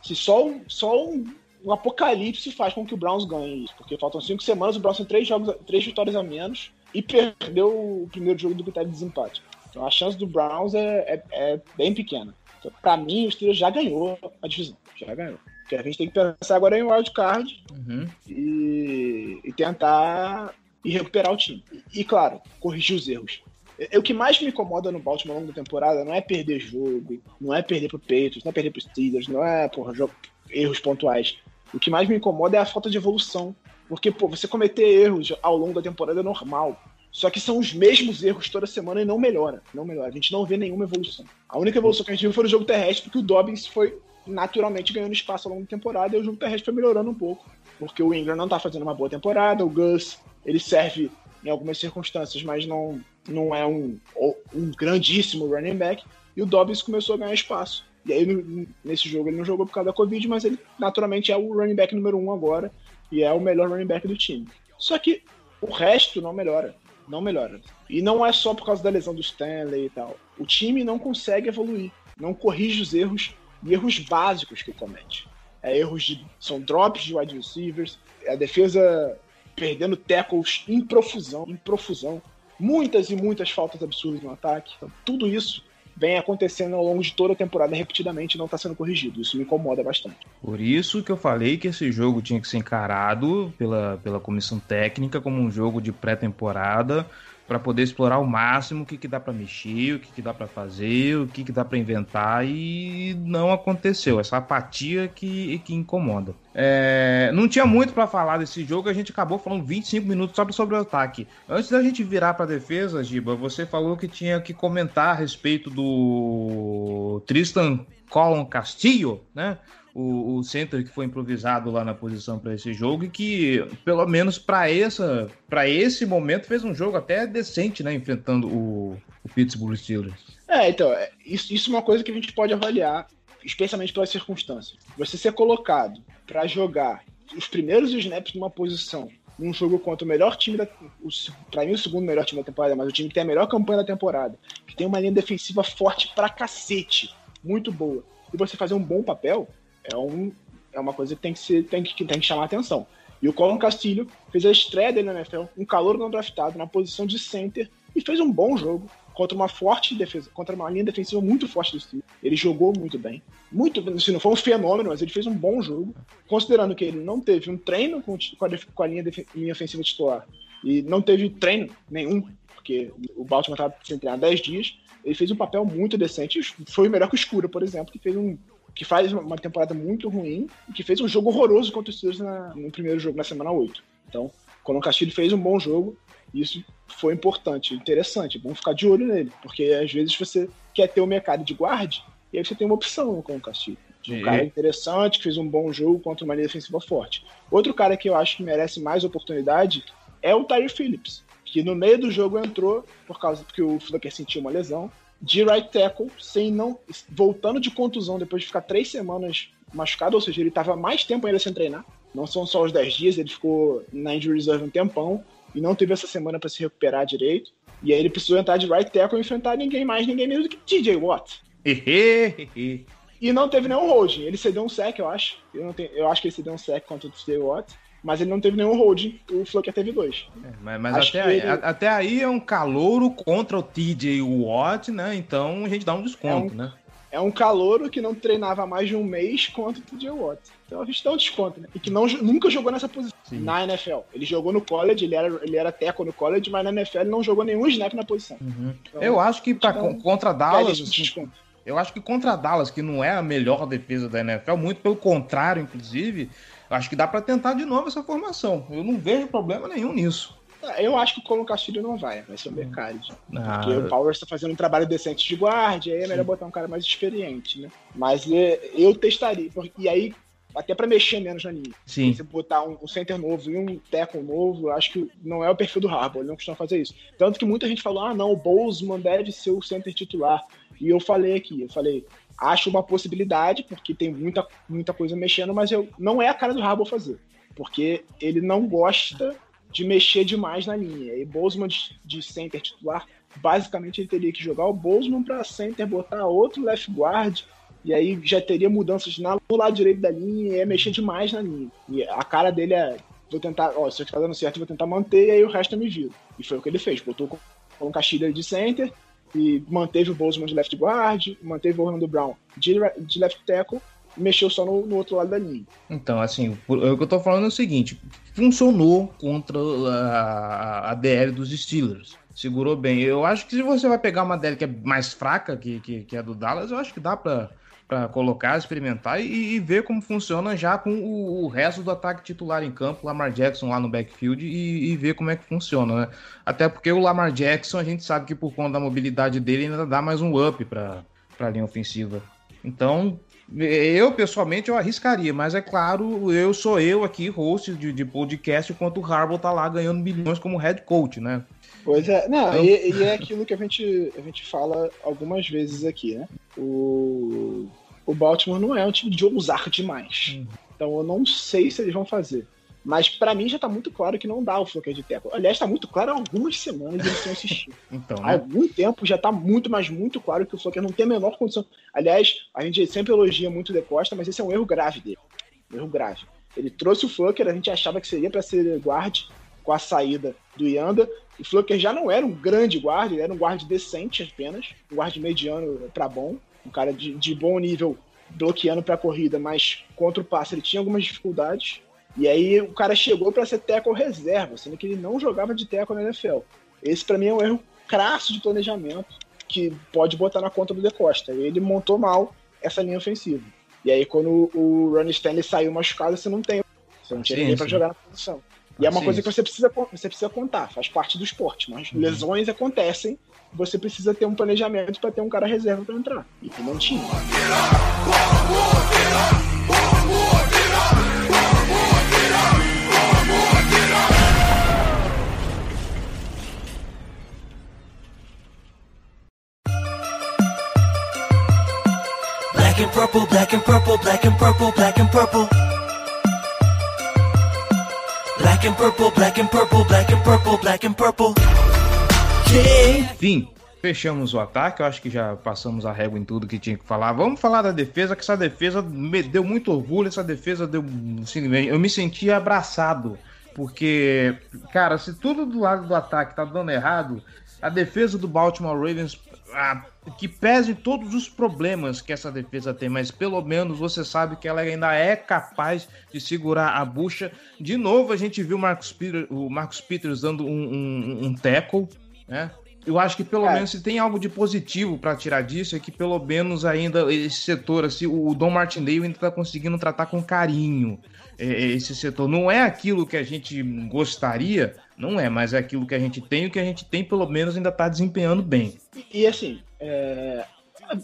Se só, um, só um, um apocalipse faz com que o Browns ganhe isso. Porque faltam cinco semanas, o Browns tem três, jogos, três vitórias a menos e perdeu o primeiro jogo do critério de desempate. Então a chance do Browns é, é, é bem pequena. Então, pra mim, o Steelers já ganhou a divisão. Já ganhou. Porque a gente tem que pensar agora em wildcard Uhum. e, e tentar e recuperar o time. E, e, claro, corrigir os erros. E- O que mais me incomoda no Baltimore ao longo da temporada não é perder jogo, não é perder pro Patriots, não é perder pro Steelers, não é porra, jo- erros pontuais. O que mais me incomoda é a falta de evolução. Porque, pô, você cometer erros ao longo da temporada é normal. Só que são os mesmos erros toda semana e não melhora. Não melhora. A gente não vê nenhuma evolução. A única evolução que a gente viu foi no jogo terrestre, porque o Dobbins foi naturalmente ganhando espaço ao longo da temporada e o jogo terrestre foi melhorando um pouco. Porque o Ingram não tá fazendo uma boa temporada, o Gus, ele serve em algumas circunstâncias, mas não, não é um, um grandíssimo running back. E o Dobbins começou a ganhar espaço. E aí, nesse jogo, ele não jogou por causa da Covid, mas ele naturalmente é o running back número um agora. E é o melhor running back do time. Só que o resto não melhora. Não melhora. E não é só por causa da lesão do Stanley e tal. O time não consegue evoluir. Não corrige os erros e erros básicos que comete. É erros de. São drops de wide receivers. É a defesa perdendo tackles em profusão. Em profusão. Muitas e muitas faltas absurdas no ataque. Então, tudo isso vem acontecendo ao longo de toda a temporada repetidamente e não está sendo corrigido. Isso me incomoda bastante. Por isso que eu falei que esse jogo tinha que ser encarado pela, pela comissão técnica como um jogo de pré-temporada, para poder explorar ao máximo o que, que dá para mexer, o que, que dá para fazer, o que, que dá para inventar e não aconteceu. Essa apatia que, que incomoda. É, não tinha muito para falar desse jogo, a gente acabou falando 25 minutos só sobre o ataque. Antes da gente virar para defesa, Giba, você falou que tinha que comentar a respeito do Tristan Colin Castillo, né? O, o center que foi improvisado lá na posição para esse jogo e que, pelo menos para essa para esse momento, fez um jogo até decente, né? Enfrentando o, o Pittsburgh Steelers. É, então, é, isso, isso é uma coisa que a gente pode avaliar, especialmente pelas circunstâncias. Você ser colocado para jogar os primeiros snaps numa posição num jogo contra o melhor time da. Para mim, o segundo melhor time da temporada, mas o time que tem a melhor campanha da temporada, que tem uma linha defensiva forte pra cacete, muito boa, e você fazer um bom papel, é, um, é uma coisa que tem que, ser, tem, que, tem que chamar atenção. E o Colin Castilho fez a estreia dele na NFL, um calor não draftado, na posição de center, e fez um bom jogo contra uma forte defesa, contra uma linha defensiva muito forte do Steelers. Ele jogou muito bem. Muito, se não foi um fenômeno, mas ele fez um bom jogo, considerando que ele não teve um treino com, a, com a linha, linha ofensiva titular e não teve treino nenhum, porque o Baltimore estava sem treinar 10 dias. Ele fez um papel muito decente. Foi melhor que o Escura, por exemplo, que fez um que faz uma temporada muito ruim e que fez um jogo horroroso contra os Steelers na, no primeiro jogo, na semana 8. Então, o Castilho fez um bom jogo, isso foi importante, interessante, vamos ficar de olho nele, porque às vezes você quer ter o um mercado de guarde e aí você tem uma opção com o Castilho. Um cara interessante, que fez um bom jogo contra uma linha defensiva forte. Outro cara que eu acho que merece mais oportunidade é o Tyre Phillips, que no meio do jogo entrou por causa que o Flucker sentiu uma lesão de right tackle, sem não voltando de contusão depois de ficar três semanas machucado, ou seja, ele estava mais tempo ainda sem treinar. Não são só os 10 dias, ele ficou na injury reserve um tempão e não teve essa semana para se recuperar direito. E aí ele precisou entrar de right tackle e enfrentar ninguém mais, ninguém menos do que TJ Watt. e não teve nenhum holding. Ele cedeu um sec, eu acho. Eu, não tenho, eu acho que ele cedeu um sec contra o TJ Watt mas ele não teve nenhum holding, o Flucker teve dois. É, mas, mas até, aí, ele... até aí é um calouro contra o TJ Watt, né? Então a gente dá um desconto, é um, né? É um calouro que não treinava mais de um mês contra o TJ Watt. Então a gente dá um desconto, né? E que não, nunca jogou nessa posição Sim. na NFL. Ele jogou no college, ele era, ele era teco no college, mas na NFL ele não jogou nenhum snap na posição. Uhum. Então, eu acho que pra, então, contra Dallas. Assim, eu acho que contra Dallas, que não é a melhor defesa da NFL, muito pelo contrário, inclusive, acho que dá para tentar de novo essa formação. Eu não vejo problema nenhum nisso. É, eu acho que o Colin Castilho não vai, vai ser o Mercado. Ah, porque o Powers está fazendo um trabalho decente de guarda, aí é melhor sim. botar um cara mais experiente, né? Mas é, eu testaria. E aí, até para mexer menos na linha. Sim. Você botar um, um center novo e um tackle novo, acho que não é o perfil do Harbour, ele não costuma fazer isso. Tanto que muita gente falou, ah, não, o Bozeman deve ser o center titular. E eu falei aqui, eu falei, acho uma possibilidade, porque tem muita, muita coisa mexendo, mas eu não é a cara do Harbour fazer. Porque ele não gosta de mexer demais na linha. E Bozeman de, de center titular, basicamente ele teria que jogar o Bozeman para center, botar outro left guard, e aí já teria mudanças na, no lado direito da linha, e ia mexer demais na linha. E a cara dele é, vou tentar, ó, se eu dando certo, vou tentar manter, e aí o resto eu me viro. E foi o que ele fez, botou com, com um Castilho de center, e manteve o Bozeman de left guard, manteve o Orlando Brown de, de left tackle, e mexeu só no, no, outro lado da linha. Então, assim, o que eu tô falando é o seguinte: funcionou contra a, a DL dos Steelers. Segurou bem. Eu acho que se você vai pegar uma DL que é mais fraca que, que, que a do Dallas, eu acho que dá para para colocar, experimentar e, e, ver como funciona já com o, o, resto do ataque titular em campo, Lamar Jackson lá no backfield e, e, ver como é que funciona, né? Até porque o Lamar Jackson a gente sabe que por conta da mobilidade dele ainda dá mais um up para a linha ofensiva. Então, eu pessoalmente eu arriscaria, mas é claro, eu sou eu aqui, host de, de podcast, enquanto o Harbaugh tá lá ganhando milhões como head coach, né? Pois é, não, então... e, e, é aquilo que a gente, a gente fala algumas vezes aqui, né? O, o Baltimore não é um time de ousar demais. Uhum. Então eu não sei se eles vão fazer. Mas para mim já tá muito claro que não dá o Flocker de teco. Aliás, tá muito claro há algumas semanas eles estão assistindo. então, né? Há algum tempo já tá muito, mas muito claro que o Flocker não tem a menor condição. Aliás, a gente sempre elogia muito o De Costa, mas esse é um erro grave dele. Um erro grave. Ele trouxe o Flocker, a gente achava que seria para ser guard com a saída do Yanda. O Flocker já não era um grande guarda, ele era um guarda decente apenas, um guarda mediano para bom um cara de, de bom nível bloqueando para a corrida, mas contra o passe ele tinha algumas dificuldades. E aí o cara chegou para ser tackle reserva, sendo que ele não jogava de tackle na NFL. Esse para mim é um erro crasso de planejamento que pode botar na conta do De Costa. Ele montou mal essa linha ofensiva. E aí, quando o Ronnie Stanley saiu machucado, você não tem. Você não tinha ninguém para jogar na posição. E é uma Sim, coisa que você precisa, você precisa contar, faz parte do esporte. Mas lesões acontecem, você precisa ter um planejamento para ter um cara reserva para entrar. E não tinha. Black and purple, black and purple, black and purple, black and purple. Black and purple, black and purple, black and purple, black and purple. Enfim, fechamos o ataque. Eu acho que já passamos a régua em tudo que tinha que falar. Vamos falar da defesa, que essa defesa me deu muito orgulho. Essa defesa deu. Assim, eu me senti abraçado. Porque, cara, se tudo do lado do ataque tá dando errado, a defesa do Baltimore Ravens, ah, que pese todos os problemas que essa defesa tem, mas pelo menos você sabe que ela ainda é capaz de segurar a bucha. De novo, a gente viu o Marcus, Peter, o Marcus Peters dando um, um, um tackle, né? Eu acho que pelo É. menos se tem algo de positivo para tirar disso é que pelo menos ainda esse setor, assim, o Dom Martindale ainda tá conseguindo tratar com carinho esse setor. Não é aquilo que a gente gostaria, não é, mas é aquilo que a gente tem o que a gente tem pelo menos ainda tá desempenhando bem. E, e, assim, é,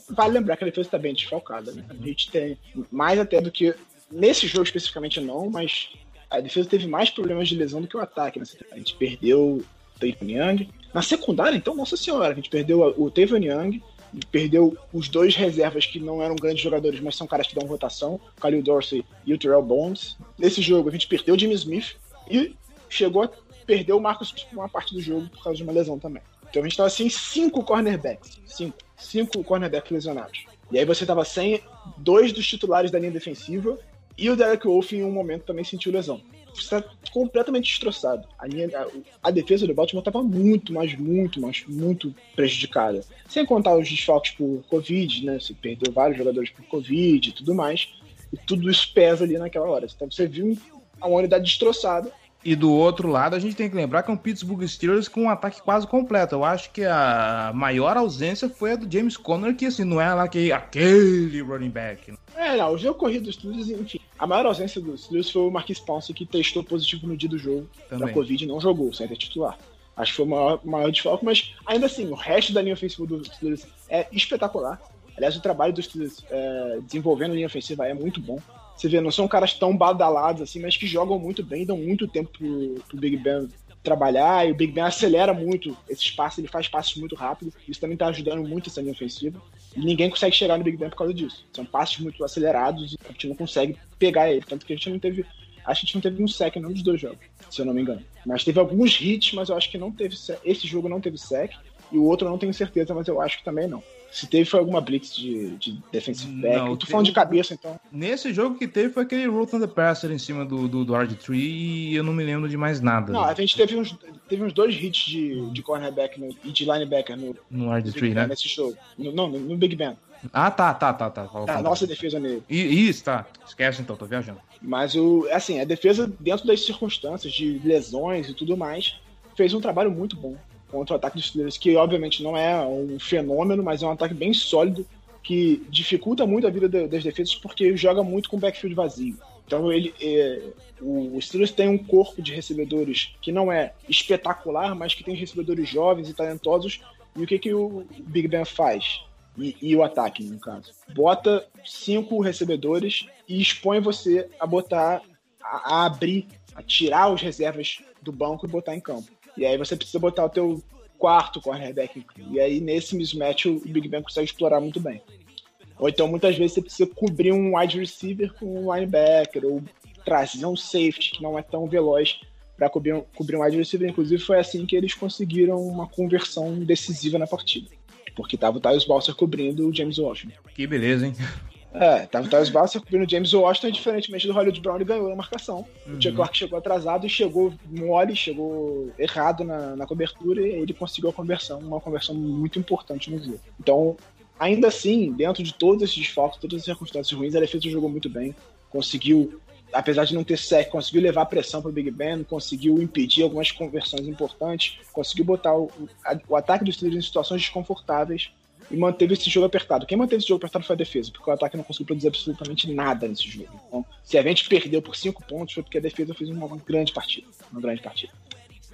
vale lembrar que a defesa está bem desfalcada. Né? A gente tem mais até do que. Nesse jogo especificamente não, mas a defesa teve mais problemas de lesão do que o ataque. Né? A gente perdeu o Tayvon Young. Na secundária, então, nossa senhora, a gente perdeu o Tayvon Young, perdeu os dois reservas que não eram grandes jogadores, mas são caras que dão rotação, o Khalil Dorsey e o Terrell Bones. Nesse jogo, a gente perdeu o Jimmy Smith e chegou a perder o Marcos uma parte do jogo por causa de uma lesão também. Então a gente tava sem cinco cornerbacks. Cinco. Cinco cornerbacks lesionados. E aí você tava sem dois dos titulares da linha defensiva e o Derek Wolf em um momento também sentiu lesão. Você tá completamente destroçado. A, a, a defesa do Baltimore tava muito, mas muito, mas muito prejudicada. Sem contar os desfalques por Covid, né? Você perdeu vários jogadores por Covid e tudo mais. E tudo isso pesa ali naquela hora. Então você viu uma unidade destroçada E do outro lado, a gente tem que lembrar que é um Pittsburgh Steelers com um ataque quase completo. Eu acho que a maior ausência foi a do James Conner, que assim, não é lá que aquele running back. É, não, o jogo corrido dos Steelers, enfim. A maior ausência dos Steelers foi o Marquis Pouncey, que testou positivo no dia do jogo Também. da Covid e não jogou, sem ter titular. Acho que foi o maior, maior desfalque, mas ainda assim, o resto da linha ofensiva dos Steelers é espetacular. Aliás, o trabalho dos Steelers é, desenvolvendo a linha ofensiva é muito bom. Você vê, não são caras tão badalados assim, mas que jogam muito bem, dão muito tempo pro, pro Big Ben trabalhar, e o Big Ben acelera muito esse espaço, ele faz passes muito rápido, isso também tá ajudando muito essa linha ofensiva, e ninguém consegue chegar no Big Ben por causa disso. São passes muito acelerados e a gente não consegue pegar ele, tanto que a gente não teve, acho que a gente não teve um sec em nenhum dos dois jogos, se eu não me engano. Mas teve alguns hits, mas eu acho que não teve sec. esse jogo não teve sec, e o outro eu não tenho certeza, mas eu acho que também não. Se teve foi alguma blitz de, de defensive back. Não, eu tô falando de cabeça, então. Nesse jogo que teve foi aquele on the Passer em cima do, do, do RG3 e eu não me lembro de mais nada Não, a gente teve uns, teve uns dois hits de, de cornerback no- e de linebacker no, no RG3, Ben né? nesse jogo. No, não, no, no Big Ben. Ah, tá, tá, tá, tá. Fala. nossa defesa nele. Isso, tá. Esquece então, tô viajando. Mas o, assim, a defesa, dentro das circunstâncias de lesões e tudo mais, fez um trabalho muito bom contra o ataque dos Steelers, que obviamente não é um fenômeno, mas é um ataque bem sólido, que dificulta muito a vida da- das defesas, porque joga muito com backfield vazio. Então ele, é, o Steelers tem um corpo de recebedores que não é espetacular, mas que tem recebedores jovens e talentosos. E o que, que o Big Ben faz? E, e o ataque, no caso. Bota cinco recebedores e expõe você a botar, a, a abrir, a tirar os reservas do banco e botar em campo. E aí você precisa botar o teu quarto cornerback. E aí nesse mismatch o Big Ben consegue explorar muito bem. Ou então muitas vezes você precisa cobrir um wide receiver com um linebacker, ou trazer um safety que não é tão veloz para cobrir, um- cobrir um wide receiver. Inclusive foi assim que eles conseguiram uma conversão decisiva na partida. Porque tava o Tyus Balser cobrindo o James Washington. Que beleza, hein? É, tava o Tyus Balser cobrindo o James Washington, diferentemente do Hollywood Brown, ele ganhou a marcação. O Chuck Clark chegou atrasado e chegou mole, chegou errado na, na cobertura, e ele conseguiu a conversão, uma conversão muito importante no jogo. Então, ainda assim, dentro de todos esses desfalques, todas as circunstâncias ruins, a defesa jogou muito bem, conseguiu apesar de não ter sec, conseguiu levar pressão para o Big Ben, conseguiu impedir algumas conversões importantes, conseguiu botar o, o ataque dos Steelers em situações desconfortáveis e manteve esse jogo apertado. Quem manteve esse jogo apertado foi a defesa, porque o ataque não conseguiu produzir absolutamente nada nesse jogo. Então, se a gente perdeu por cinco pontos, foi porque a defesa fez uma grande partida. Uma grande partida.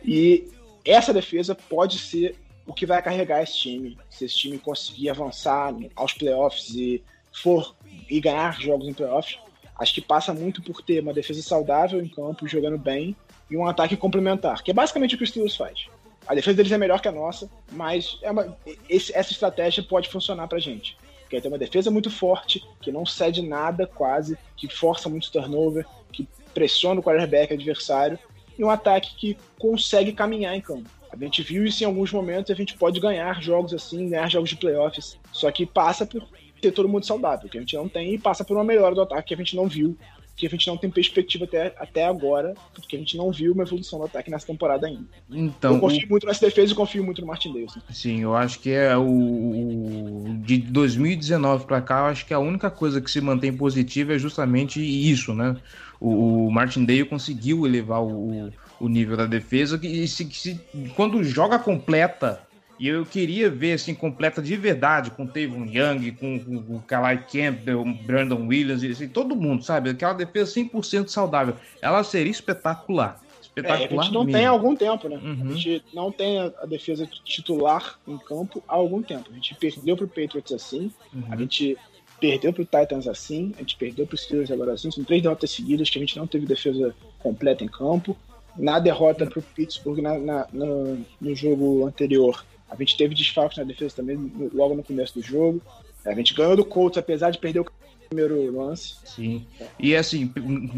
E essa defesa pode ser o que vai carregar esse time. Se esse time conseguir avançar aos playoffs e for e ganhar jogos em playoffs, acho que passa muito por ter uma defesa saudável em campo, jogando bem, e um ataque complementar, que é basicamente o que o Steelers faz. A defesa deles é melhor que a nossa, mas é uma, esse, essa estratégia pode funcionar pra gente. Porque tem uma defesa muito forte, que não cede nada quase, que força muito turnover, que pressiona o quarterback adversário, e um ataque que consegue caminhar em campo. A gente viu isso em alguns momentos a gente pode ganhar jogos assim, ganhar jogos de playoffs. Só que passa por ter todo mundo saudável, que a gente não tem, e passa por uma melhora do ataque que a gente não viu que a gente não tem perspectiva até, até agora, porque a gente não viu uma evolução do ataque nessa temporada ainda. Então, eu confio o... muito nessa defesa e confio muito no Martin Davis. Sim, eu acho que é o de 2019 para cá, eu acho que a única coisa que se mantém positiva é justamente isso, né? O, o Martin Dale conseguiu elevar o, o nível da defesa e se, se, quando joga completa e eu queria ver assim completa de verdade com Tavon Young, com, o Kalai Campbell, Brandon Williams, assim, todo mundo, sabe? Aquela defesa 100% saudável. Ela seria espetacular. Espetacular. É, a gente não mesmo. tem há algum tempo, né? Uhum. A gente não tem a defesa titular em campo há algum tempo. A gente perdeu pro Patriots assim, uhum. a gente perdeu pro Titans assim, a gente perdeu pro Steelers agora assim. São três derrotas seguidas que a gente não teve defesa completa em campo. Na derrota pro Pittsburgh na, na, no, no jogo anterior, a gente teve desfalques na defesa também logo no começo do jogo. A gente ganhou do Colts, apesar de perder o primeiro lance. Sim. E assim,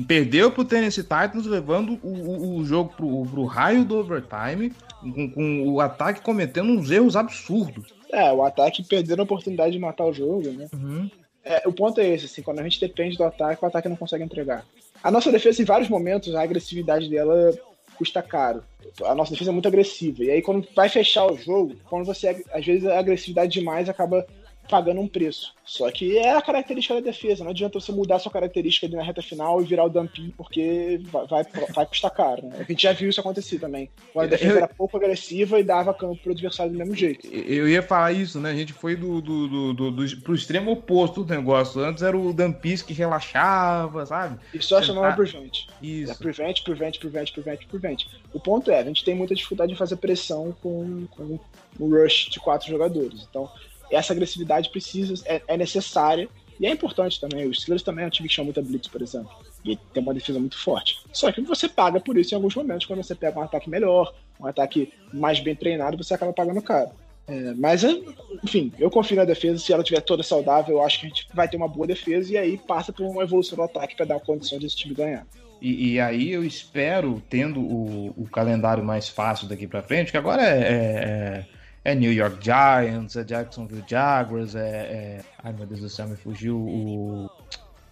perdeu pro Tennessee Titans, levando o, o, o jogo pro, pro raio do overtime, com, com, o ataque cometendo uns erros absurdos. É, o ataque perdendo a oportunidade de matar o jogo, né? Uhum. É, o ponto é esse, assim, quando a gente depende do ataque, o ataque não consegue entregar. A nossa defesa, em vários momentos, a agressividade dela custa caro. A nossa defesa é muito agressiva. E aí, quando vai fechar o jogo, quando você, às vezes, a agressividade demais acaba pagando um preço. Só que é a característica da defesa. Não adianta você mudar sua característica na reta final e virar o dumping, porque vai, vai, vai custar caro. Né? A gente já viu isso acontecer também. A defesa eu... era pouco agressiva e dava campo pro adversário do mesmo jeito. Eu ia falar isso, né? A gente foi do, do, do, do, do pro extremo oposto do negócio. Antes era o Dumpis que relaxava, sabe? E só chamava Prevent. Isso. É prevent, prevent, prevent, prevent, prevent. O ponto é, a gente tem muita dificuldade em fazer pressão com, com um rush de quatro jogadores. Então, essa agressividade precisa, é, é, necessária e é importante também. Os Steelers também é um time que chama muita blitz, por exemplo. E tem uma defesa muito forte. Só que você paga por isso em alguns momentos, quando você pega um ataque melhor, um ataque mais bem treinado, você acaba pagando caro. É, mas, enfim, eu confio na defesa. Se ela estiver toda saudável, eu acho que a gente vai ter uma boa defesa e aí passa por uma evolução do ataque para dar condição desse time ganhar. E, e, aí eu espero, tendo o, o calendário mais fácil daqui para frente, que agora é, é, é New York Giants, é Jacksonville Jaguars, é, é... Ai meu Deus do céu, me fugiu o,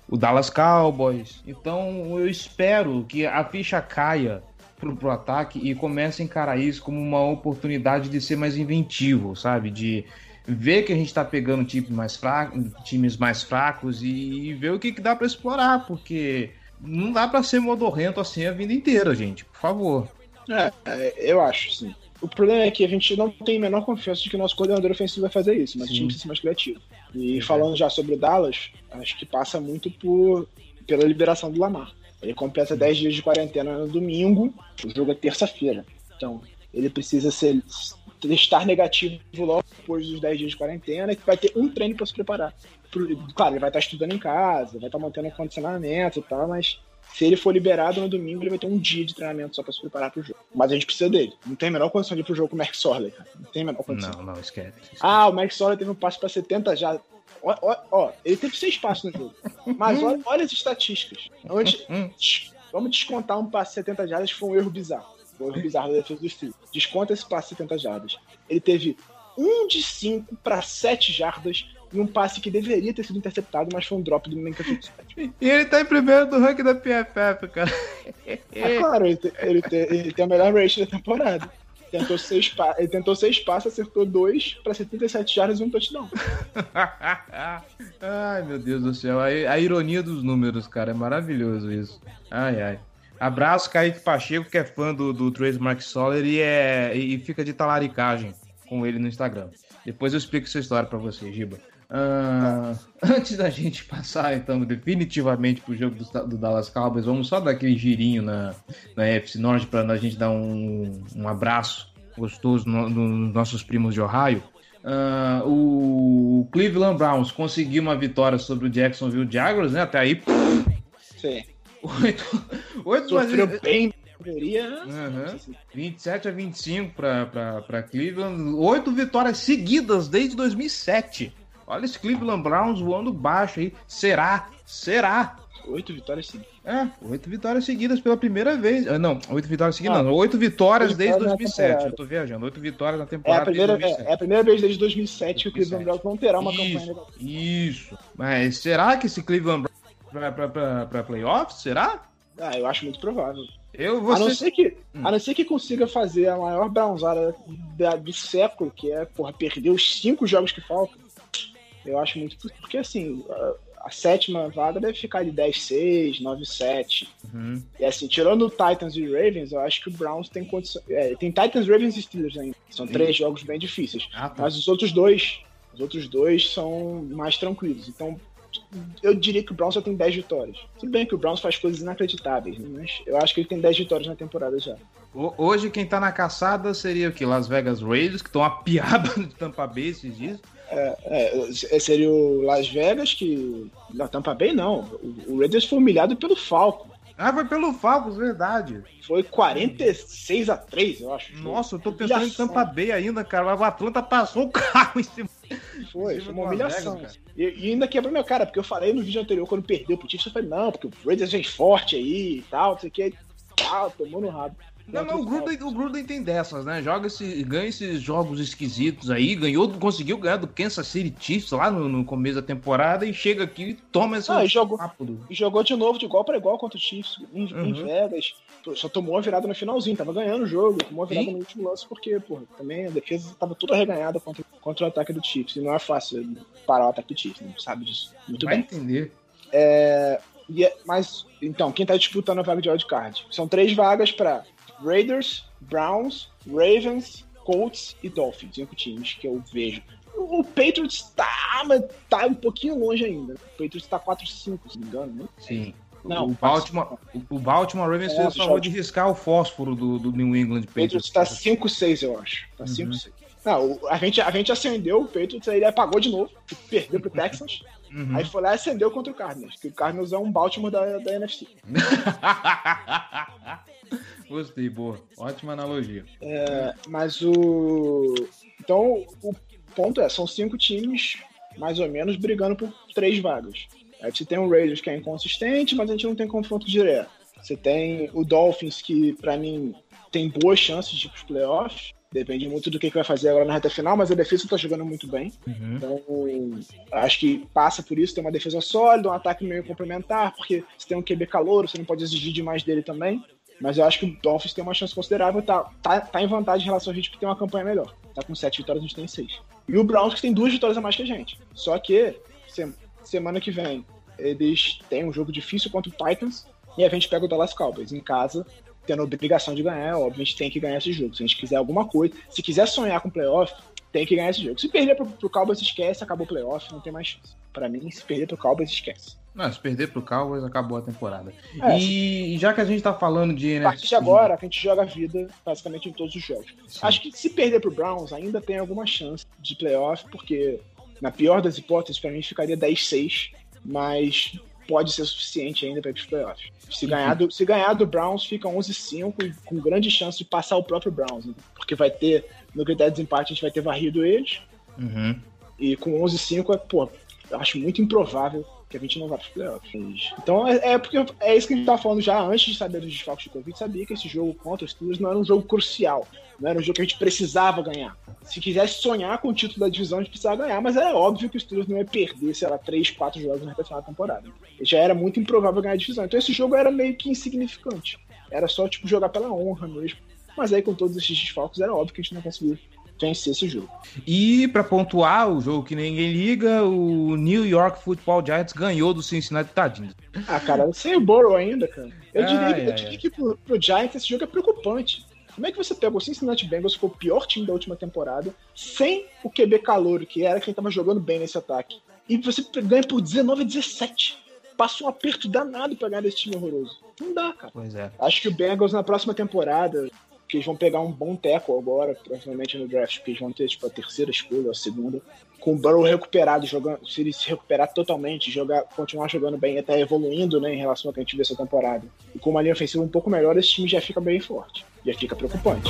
o Dallas Cowboys. Então eu espero que a ficha caia pro, pro ataque e comece a encarar isso como uma oportunidade de ser mais inventivo, sabe? De ver que a gente está pegando times mais, fracos, times mais fracos e, e ver o que, que dá para explorar, porque não dá para ser modorrento assim a vida inteira, gente, por favor. É, é eu acho, sim. O problema é que a gente não tem a menor confiança de que o nosso coordenador ofensivo vai fazer isso, mas Sim. o time precisa ser mais criativo. E falando já sobre o Dallas, acho que passa muito por, pela liberação do Lamar. Ele completa 10 dias de quarentena no domingo, o jogo é terça-feira. Então, ele precisa ser, estar negativo logo depois dos 10 dias de quarentena, que vai ter um treino para se preparar. Claro, ele vai estar estudando em casa, vai estar mantendo o condicionamento e tal, mas se ele for liberado no domingo, ele vai ter um dia de treinamento só pra se preparar pro jogo. Mas a gente precisa dele. Não tem a menor condição de ir pro jogo com o Max Sorley, cara. Não tem a menor condição. Não, não, esquece. esquece. Ah, o Max Sorley teve um passe pra 70 já. Ó, ó, ó, ele teve seis passes no jogo. Mas olha, olha as estatísticas. Antes, vamos descontar um passe de 70 jardas que foi um erro bizarro. Foi um erro bizarro da defesa do Steel. Desconta esse passe de 70 jardas. Ele teve um de 5 para 7 jardas e um passe que deveria ter sido interceptado, mas foi um drop do Minka. E ele tá em primeiro do ranking da PFF, cara. É claro, ele tem, ele tem, ele tem a melhor rating da temporada. tentou seis, pa... ele tentou seis passos, acertou dois para 77 jardas e um touchdown. ai, meu Deus do céu. A, a, ironia dos números, cara. É maravilhoso isso. Ai, ai. Abraço, Kaique Pacheco, que é fã do, do Trace Mark Soller e, é, e fica de talaricagem com ele no Instagram. Depois eu explico essa história para você, Giba. Uh, antes da gente passar, então, definitivamente pro jogo do, do, Dallas Cowboys, vamos só dar aquele girinho na, na FC Norte para a gente dar um, um abraço gostoso nos no, nossos primos de Ohio. Uh, o Cleveland Browns conseguiu uma vitória sobre o Jacksonville Jaguars, né? Até aí. Sim. Oito, oito Sofreu mas... bem Uhum. 27 a 25 para Cleveland. Oito vitórias seguidas desde 2007. Olha esse Cleveland Browns voando baixo aí. Será? Será? Oito vitórias seguidas. É, oito vitórias seguidas pela primeira vez. Ah, não, oito vitórias seguidas, ah, não. Oito vitórias desde 2007. Eu tô viajando. Oito vitórias na temporada. É a primeira, é, é, a primeira vez desde 2007 que o Cleveland Browns não terá uma isso, campanha legal. Isso. Mas será que esse Cleveland Browns vai pra, pra, pra playoffs? Será? Ah, eu acho muito provável. Eu, você... a, não ser que, hum. a não ser que consiga fazer a maior Brownzada do século, que é, porra, perder os cinco jogos que faltam. Eu acho muito. Porque assim, a, a sétima vaga deve ficar de 10-6, 9-7. Uhum. E assim, tirando o Titans e Ravens, eu acho que o Browns tem condição. É, tem Titans, Ravens e Steelers ainda. São Sim. três jogos bem difíceis. Ah, tá. Mas os outros dois. Os outros dois são mais tranquilos. Então, eu diria que o Browns já tem 10 vitórias. Tudo bem que o Browns faz coisas inacreditáveis, né? mas eu acho que ele tem 10 vitórias na temporada já. Hoje quem tá na caçada seria o que? Las Vegas Raiders, que estão a piada de Tampa Bay esses dias. É, é, seria o Las Vegas, que. Não, Tampa Bay não. O, Raiders foi humilhado pelo Falco. Ah, foi pelo Falcons, verdade. Foi 46 a 3, eu acho. Nossa, eu tô pensando em Tampa Bay ainda, cara. O Atlanta passou o carro em cima. Foi, foi uma humilhação. Vegas, e, e, ainda quebrou meu cara, porque eu falei no vídeo anterior, quando perdeu pro Chiefs, eu falei, não, porque o Raiders vem forte aí e tal, não sei o que. Tal, tomou no rabo. Não, mas o Gruden, o Gruden tem dessas, né? Joga esse, ganha esses jogos esquisitos aí, ganhou, conseguiu ganhar do Kansas City Chiefs lá no, no começo da temporada e chega aqui e toma essa. Ah, e jogou, e jogou de novo de igual para igual contra o Chiefs em, uhum. em, Vegas. Só tomou a virada no finalzinho, tava ganhando o jogo, tomou a virada e? no último lance, porque, pô, também a defesa tava toda reganhada contra, contra o ataque do Chiefs. E não é fácil parar o ataque do Chiefs, não sabe disso. Muito Vai bem. entender. É, é, mas, então, quem tá disputando a vaga de wildcard? São três vagas para Raiders, Browns, Ravens, Colts e Dolphins, cinco times que eu vejo. O Patriots tá, tá um pouquinho longe ainda. O Patriots tá 4-5, se não me engano, né? Sim. Não, o Baltimore, o Baltimore Ravens é, fez o favor de riscar o fósforo do, do New England Patriots. O Patriots tá 5-6, eu acho. Tá 5-6. Uhum. Não, a gente, a gente acendeu o Patriots, aí ele apagou de novo, perdeu pro Texans. Uhum. Aí foi lá e acendeu contra o Cardinals, que o Cardinals é um Baltimore da, da NFC. Gostei, boa. Ótima analogia. É, mas o. Então, o ponto é: são cinco times, mais ou menos, brigando por três vagas. Aí você tem o Raiders, que é inconsistente, mas a gente não tem confronto direto. Você tem o Dolphins, que para mim tem boas chances de ir pros playoffs. Depende muito do que, que vai fazer agora na reta final, mas a defesa tá jogando muito bem. Uhum. Então, acho que passa por isso, tem uma defesa sólida, um ataque meio complementar, porque você tem um QB calor, você não pode exigir demais dele também. Mas eu acho que o Dolphins tem uma chance considerável, tá, tá, tá em vantagem em relação a gente que tem uma campanha melhor. Tá com sete vitórias, a gente tem seis. E o Browns tem duas vitórias a mais que a gente. Só que semana que vem eles têm um jogo difícil contra o Titans e a gente pega o Dallas Cowboys em casa, tendo a obrigação de ganhar. Óbvio, a gente tem que ganhar esse jogo. Se a gente quiser alguma coisa, se quiser sonhar com playoff, tem que ganhar esse jogo. Se perder pro, pro Cowboys, esquece, acabou o playoff, não tem mais chance. Pra mim, se perder pro Cowboys, esquece. Não, se perder pro Cowboys, acabou a temporada. É, e, já que a gente tá falando de NFC... A partir de agora, a gente joga a vida basicamente em todos os jogos. Sim. Acho que se perder pro Browns, ainda tem alguma chance de playoff, porque na pior das hipóteses, para mim ficaria 10-6, mas pode ser suficiente ainda para ir pros playoffs. Se ganhar, do, se ganhar do Browns, fica 11-5 com grande chance de passar o próprio Browns, né? porque vai ter, no critério de desempate, a gente vai ter varrido eles. Uhum. E com 11-5, é, pô, eu acho muito improvável que a gente não vá para os playoffs. Então é, é, porque é isso que a gente estava falando já antes de saber dos desfalques de Covid, sabia que esse jogo contra os Steelers não era um jogo crucial, não era um jogo que a gente precisava ganhar. Se quisesse sonhar com o título da divisão, a gente precisava ganhar, mas era óbvio que os Steelers não ia perder, sei lá, 3, 4 jogos na final da temporada. Já era muito improvável ganhar a divisão. Então esse jogo era meio que insignificante. Era só, tipo, jogar pela honra mesmo. mas aí com todos esses desfalques era óbvio que a gente não conseguiu vencer esse jogo. E para pontuar o jogo que ninguém liga, o New York Football Giants ganhou do Cincinnati Tadinho. Ah, cara, sem o Burrow ainda, cara. Eu Ai, diria, que, eu diria ai. que pro, pro Giants esse jogo é preocupante. Como é que você pega o Cincinnati Bengals, que foi o pior time da última temporada, sem o QB calouro, que era quem tava jogando bem nesse ataque, e você ganha por 19 a 17? Passa um aperto danado pra ganhar desse time horroroso. Não dá, cara. Pois é. Acho que o Bengals na próxima temporada, que eles vão pegar um bom teco agora, provavelmente no draft, porque eles vão ter tipo a terceira escolha, a segunda, com o Burrow recuperado, jogando, se ele se recuperar totalmente, jogar, continuar jogando bem, até evoluindo, né, em relação ao que a gente viu essa temporada. E com uma linha ofensiva um pouco melhor, esse time já fica bem forte. Já fica preocupante.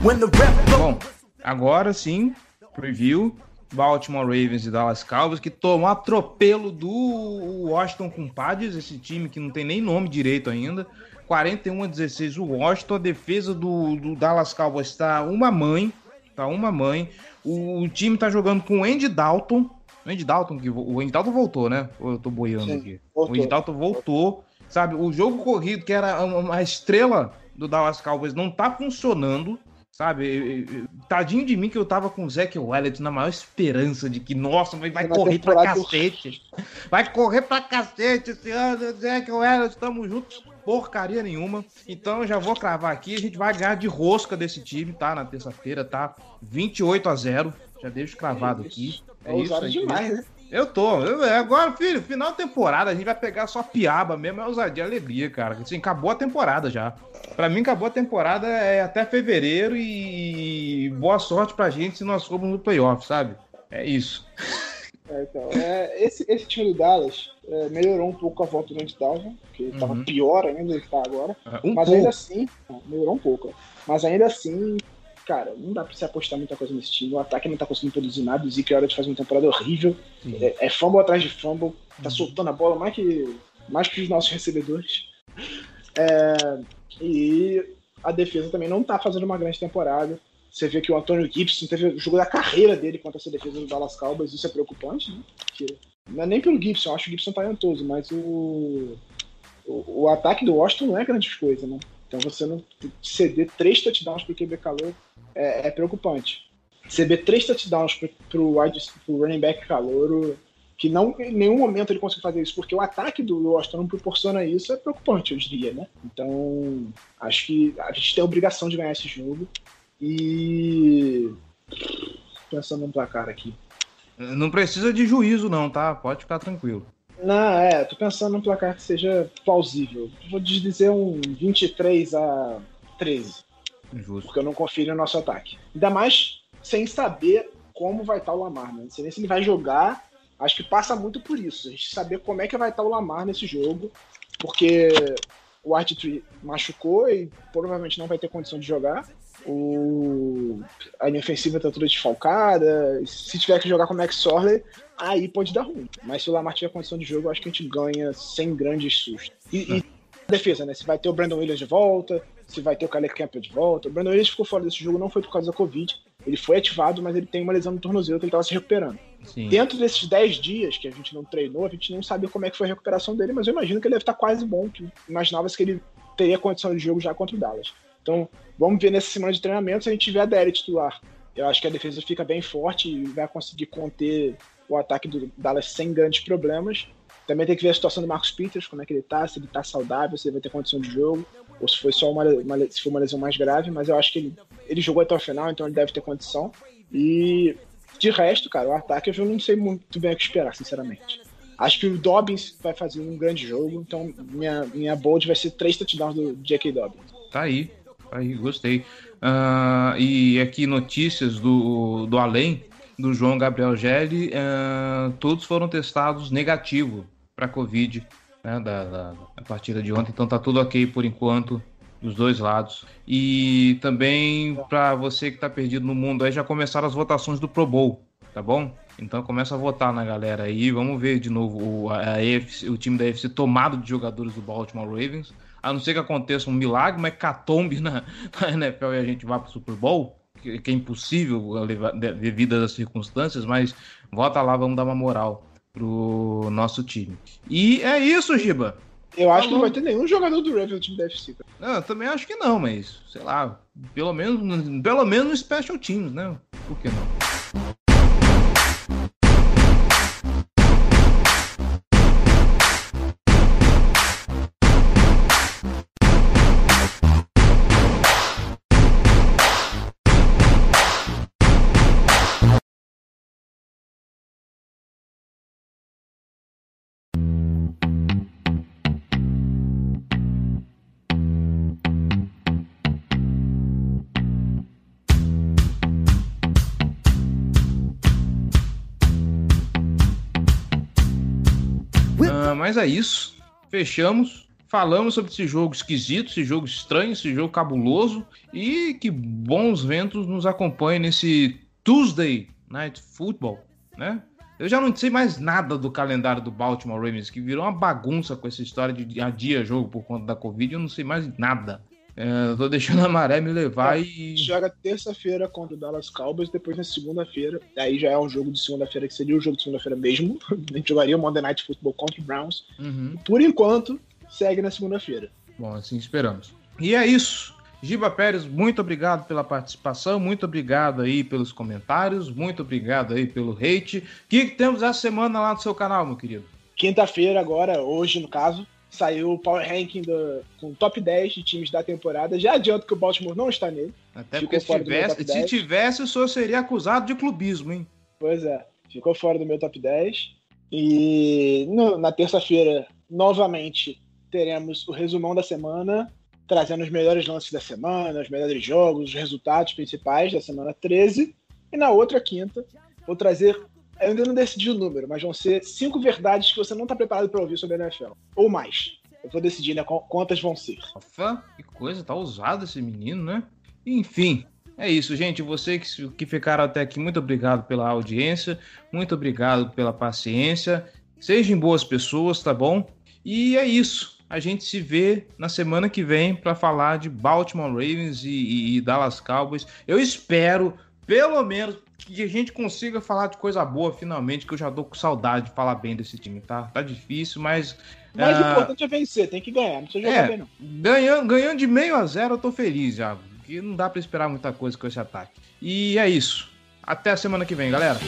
Bom, agora sim, preview. Baltimore Ravens e Dallas Cowboys, que tomou atropelo do Washington Compadres, esse time que não tem nem nome direito ainda. 41 a 16 o Washington, a defesa do, do Dallas Cowboys tá uma mãe, tá uma mãe. O, o time tá jogando com o Andy Dalton. O Andy Dalton, que o Andy Dalton voltou, né? Ou eu tô boiando Sim, aqui? voltou. O Andy Dalton voltou, sabe? O jogo corrido, que era uma, uma estrela do Dallas Cowboys, não tá funcionando, sabe? Eu- eu- eu- Tadinho de mim que eu tava com o Zach Wellington na maior esperança de que, nossa, vai, vai correr pra cacete. Vai correr pra cacete esse ano, Zach Wellington, tamo juntos. Porcaria nenhuma. Então eu já vou cravar aqui. A gente vai ganhar de rosca desse time, tá? Na terça-feira, tá? 28 a 0. Já deixo cravado aqui. É ousado aí. demais, né? Eu tô. Eu- é, agora, filho, final da temporada, a gente vai pegar só piaba mesmo, é ousadia e alegria, cara. Assim, acabou a temporada já. Pra mim, acabou a temporada é até fevereiro e boa sorte pra gente se nós formos no playoff, sabe? É isso. É, então, é, esse, esse time do Dallas é, melhorou um pouco a volta do Andy Dalton, que ele tava Uhum. pior ainda do que tá agora. Um Mas pouco. ainda assim, melhorou um pouco. Mas ainda assim, cara, não dá pra se apostar muita coisa nesse time. O ataque não tá conseguindo produzir nada. O Zeke Elliott faz uma temporada horrível. Sim. É, é fumble atrás de fumble. Tá soltando a bola mais que, mais que os nossos recebedores. É, e a defesa também não tá fazendo uma grande temporada. Você vê que o Antônio Gibson teve o jogo da carreira dele contra essa defesa do Dallas Cowboys. Isso é preocupante, né? Porque não é nem pelo Gibson, eu acho o Gibson talentoso, mas o, o, o ataque do Washington não é grande coisa, né? Então você não ceder três touchdowns pro QB calor é, é preocupante. Ceder três touchdowns pro, pro, wide, pro running back calouro, que não em nenhum momento ele conseguiu fazer isso, porque o ataque do Washington não proporciona isso, é preocupante, eu diria, né? Então, acho que a gente tem a obrigação de ganhar esse jogo. E. Pensando no placar aqui. Não precisa de juízo, não, tá? Pode ficar tranquilo. Não, é, tô pensando num placar que seja plausível. Vou dizer um 23 a 13, Justo. porque eu não confio no nosso ataque. Ainda mais sem saber como vai estar o Lamar, né? Não sei nem se ele vai jogar. Acho que passa muito por isso. A gente saber como é que vai estar o Lamar nesse jogo, porque o Art3 machucou e provavelmente não vai ter condição de jogar. O... A linha ofensiva tá toda desfalcada. Se tiver que jogar com o Max Sorley, aí pode dar ruim. Mas se o Lamar tiver condição de jogo, eu acho que a gente ganha sem grandes sustos. E, e a defesa, né? Se vai ter o Brandon Williams de volta, se vai ter o Caleb Campbell de volta. O Brandon Williams ficou fora desse jogo, não foi por causa da Covid. Ele foi ativado, mas ele tem uma lesão no tornozelo que ele tava se recuperando. Sim. Dentro desses 10 dias que a gente não treinou, a gente não sabe como é que foi a recuperação dele, mas eu imagino que ele deve estar quase bom. Que imaginava-se que ele teria condição de jogo já contra o Dallas. Então, vamos ver nessa semana de treinamento se a gente tiver a DL titular. Eu acho que a defesa fica bem forte e vai conseguir conter o ataque do Dallas sem grandes problemas. Também tem que ver a situação do Marcos Peters, como é que ele tá, se ele tá saudável, se ele vai ter condição de jogo, ou se foi só uma, uma, se foi uma lesão mais grave, mas eu acho que ele, ele jogou até o final, então ele deve ter condição. E de resto, cara, o ataque eu não sei muito bem o que esperar, sinceramente. Acho que o Dobbins vai fazer um grande jogo, então minha, minha bold vai ser três touchdowns do J.K. Dobbins. Tá aí, tá aí, gostei. Uh, e aqui notícias do, do além do João Gabriel Gelli, uh, todos foram testados negativo para Covid né, da, da, da, partida de ontem, então tá tudo ok por enquanto dos dois lados. E também para você que tá perdido no mundo, aí já começaram as votações do Pro Bowl, tá bom? Então começa a votar na galera aí, vamos ver de novo o, a AFC, o time da AFC tomado de jogadores do Baltimore Ravens. A não ser que aconteça um milagre, uma hecatombe na, na NFL e a gente vá para Super Bowl, que, que, é impossível devido às circunstâncias, mas vota lá, vamos dar uma moral pro nosso time. E é isso, Giba. Eu acho Falou. que não vai ter nenhum jogador do Ravens no time da FC. Não, eu também acho que não, mas sei lá, pelo menos, pelo menos no Special Teams, né? Por que não? Mas é isso. Fechamos. Falamos sobre esse jogo esquisito, esse jogo estranho, esse jogo cabuloso. E que bons ventos nos acompanhem nesse Tuesday Night Football, né? Eu já não sei mais nada do calendário do Baltimore Ravens, que virou uma bagunça com essa história de adia jogo por conta da Covid. Eu não sei mais nada. É, tô deixando a maré me levar é, e. Joga terça-feira contra o Dallas Cowboys, depois na segunda-feira. Aí já é um jogo de segunda-feira, que seria o jogo de segunda-feira mesmo. A gente jogaria o Monday Night Football contra o Browns. Uhum. Por enquanto, segue na segunda-feira. Bom, assim esperamos. E é isso. Giba Pérez, muito obrigado pela participação, muito obrigado aí pelos comentários, muito obrigado aí pelo hate. O que, que temos essa semana lá no seu canal, meu querido? Quinta-feira, agora, hoje no caso, saiu o Power Ranking do, com top 10 de times da temporada. Já adianto que o Baltimore não está nele. Até porque se tivesse, se tivesse, o senhor seria acusado de clubismo, hein? Pois é, ficou fora do meu top 10. E no, na terça-feira, novamente, teremos o resumão da semana, trazendo os melhores lances da semana, os melhores jogos, os resultados principais da semana 13. E na outra quinta, vou trazer ainda não decidi o número, mas vão ser cinco verdades que você não está preparado para ouvir sobre a NFL. Ou mais. Eu vou decidir, né? Quantas vão ser. Nossa, que coisa, tá ousado esse menino, né? Enfim, é isso, gente. Você que, que ficaram até aqui, muito obrigado pela audiência, muito obrigado pela paciência. Sejam boas pessoas, tá bom? E é isso. A gente se vê na semana que vem para falar de Baltimore Ravens e, e, e Dallas Cowboys. Eu espero, pelo menos, que a gente consiga falar de coisa boa finalmente, que eu já dou com saudade de falar bem desse time, tá? Tá difícil, mas. Mas uh... o importante é vencer, tem que ganhar, não precisa jogar é, bem, não. Ganhando, ganhando de meio a zero, eu tô feliz já. Porque não dá para esperar muita coisa com esse ataque. E é isso. Até a semana que vem, galera.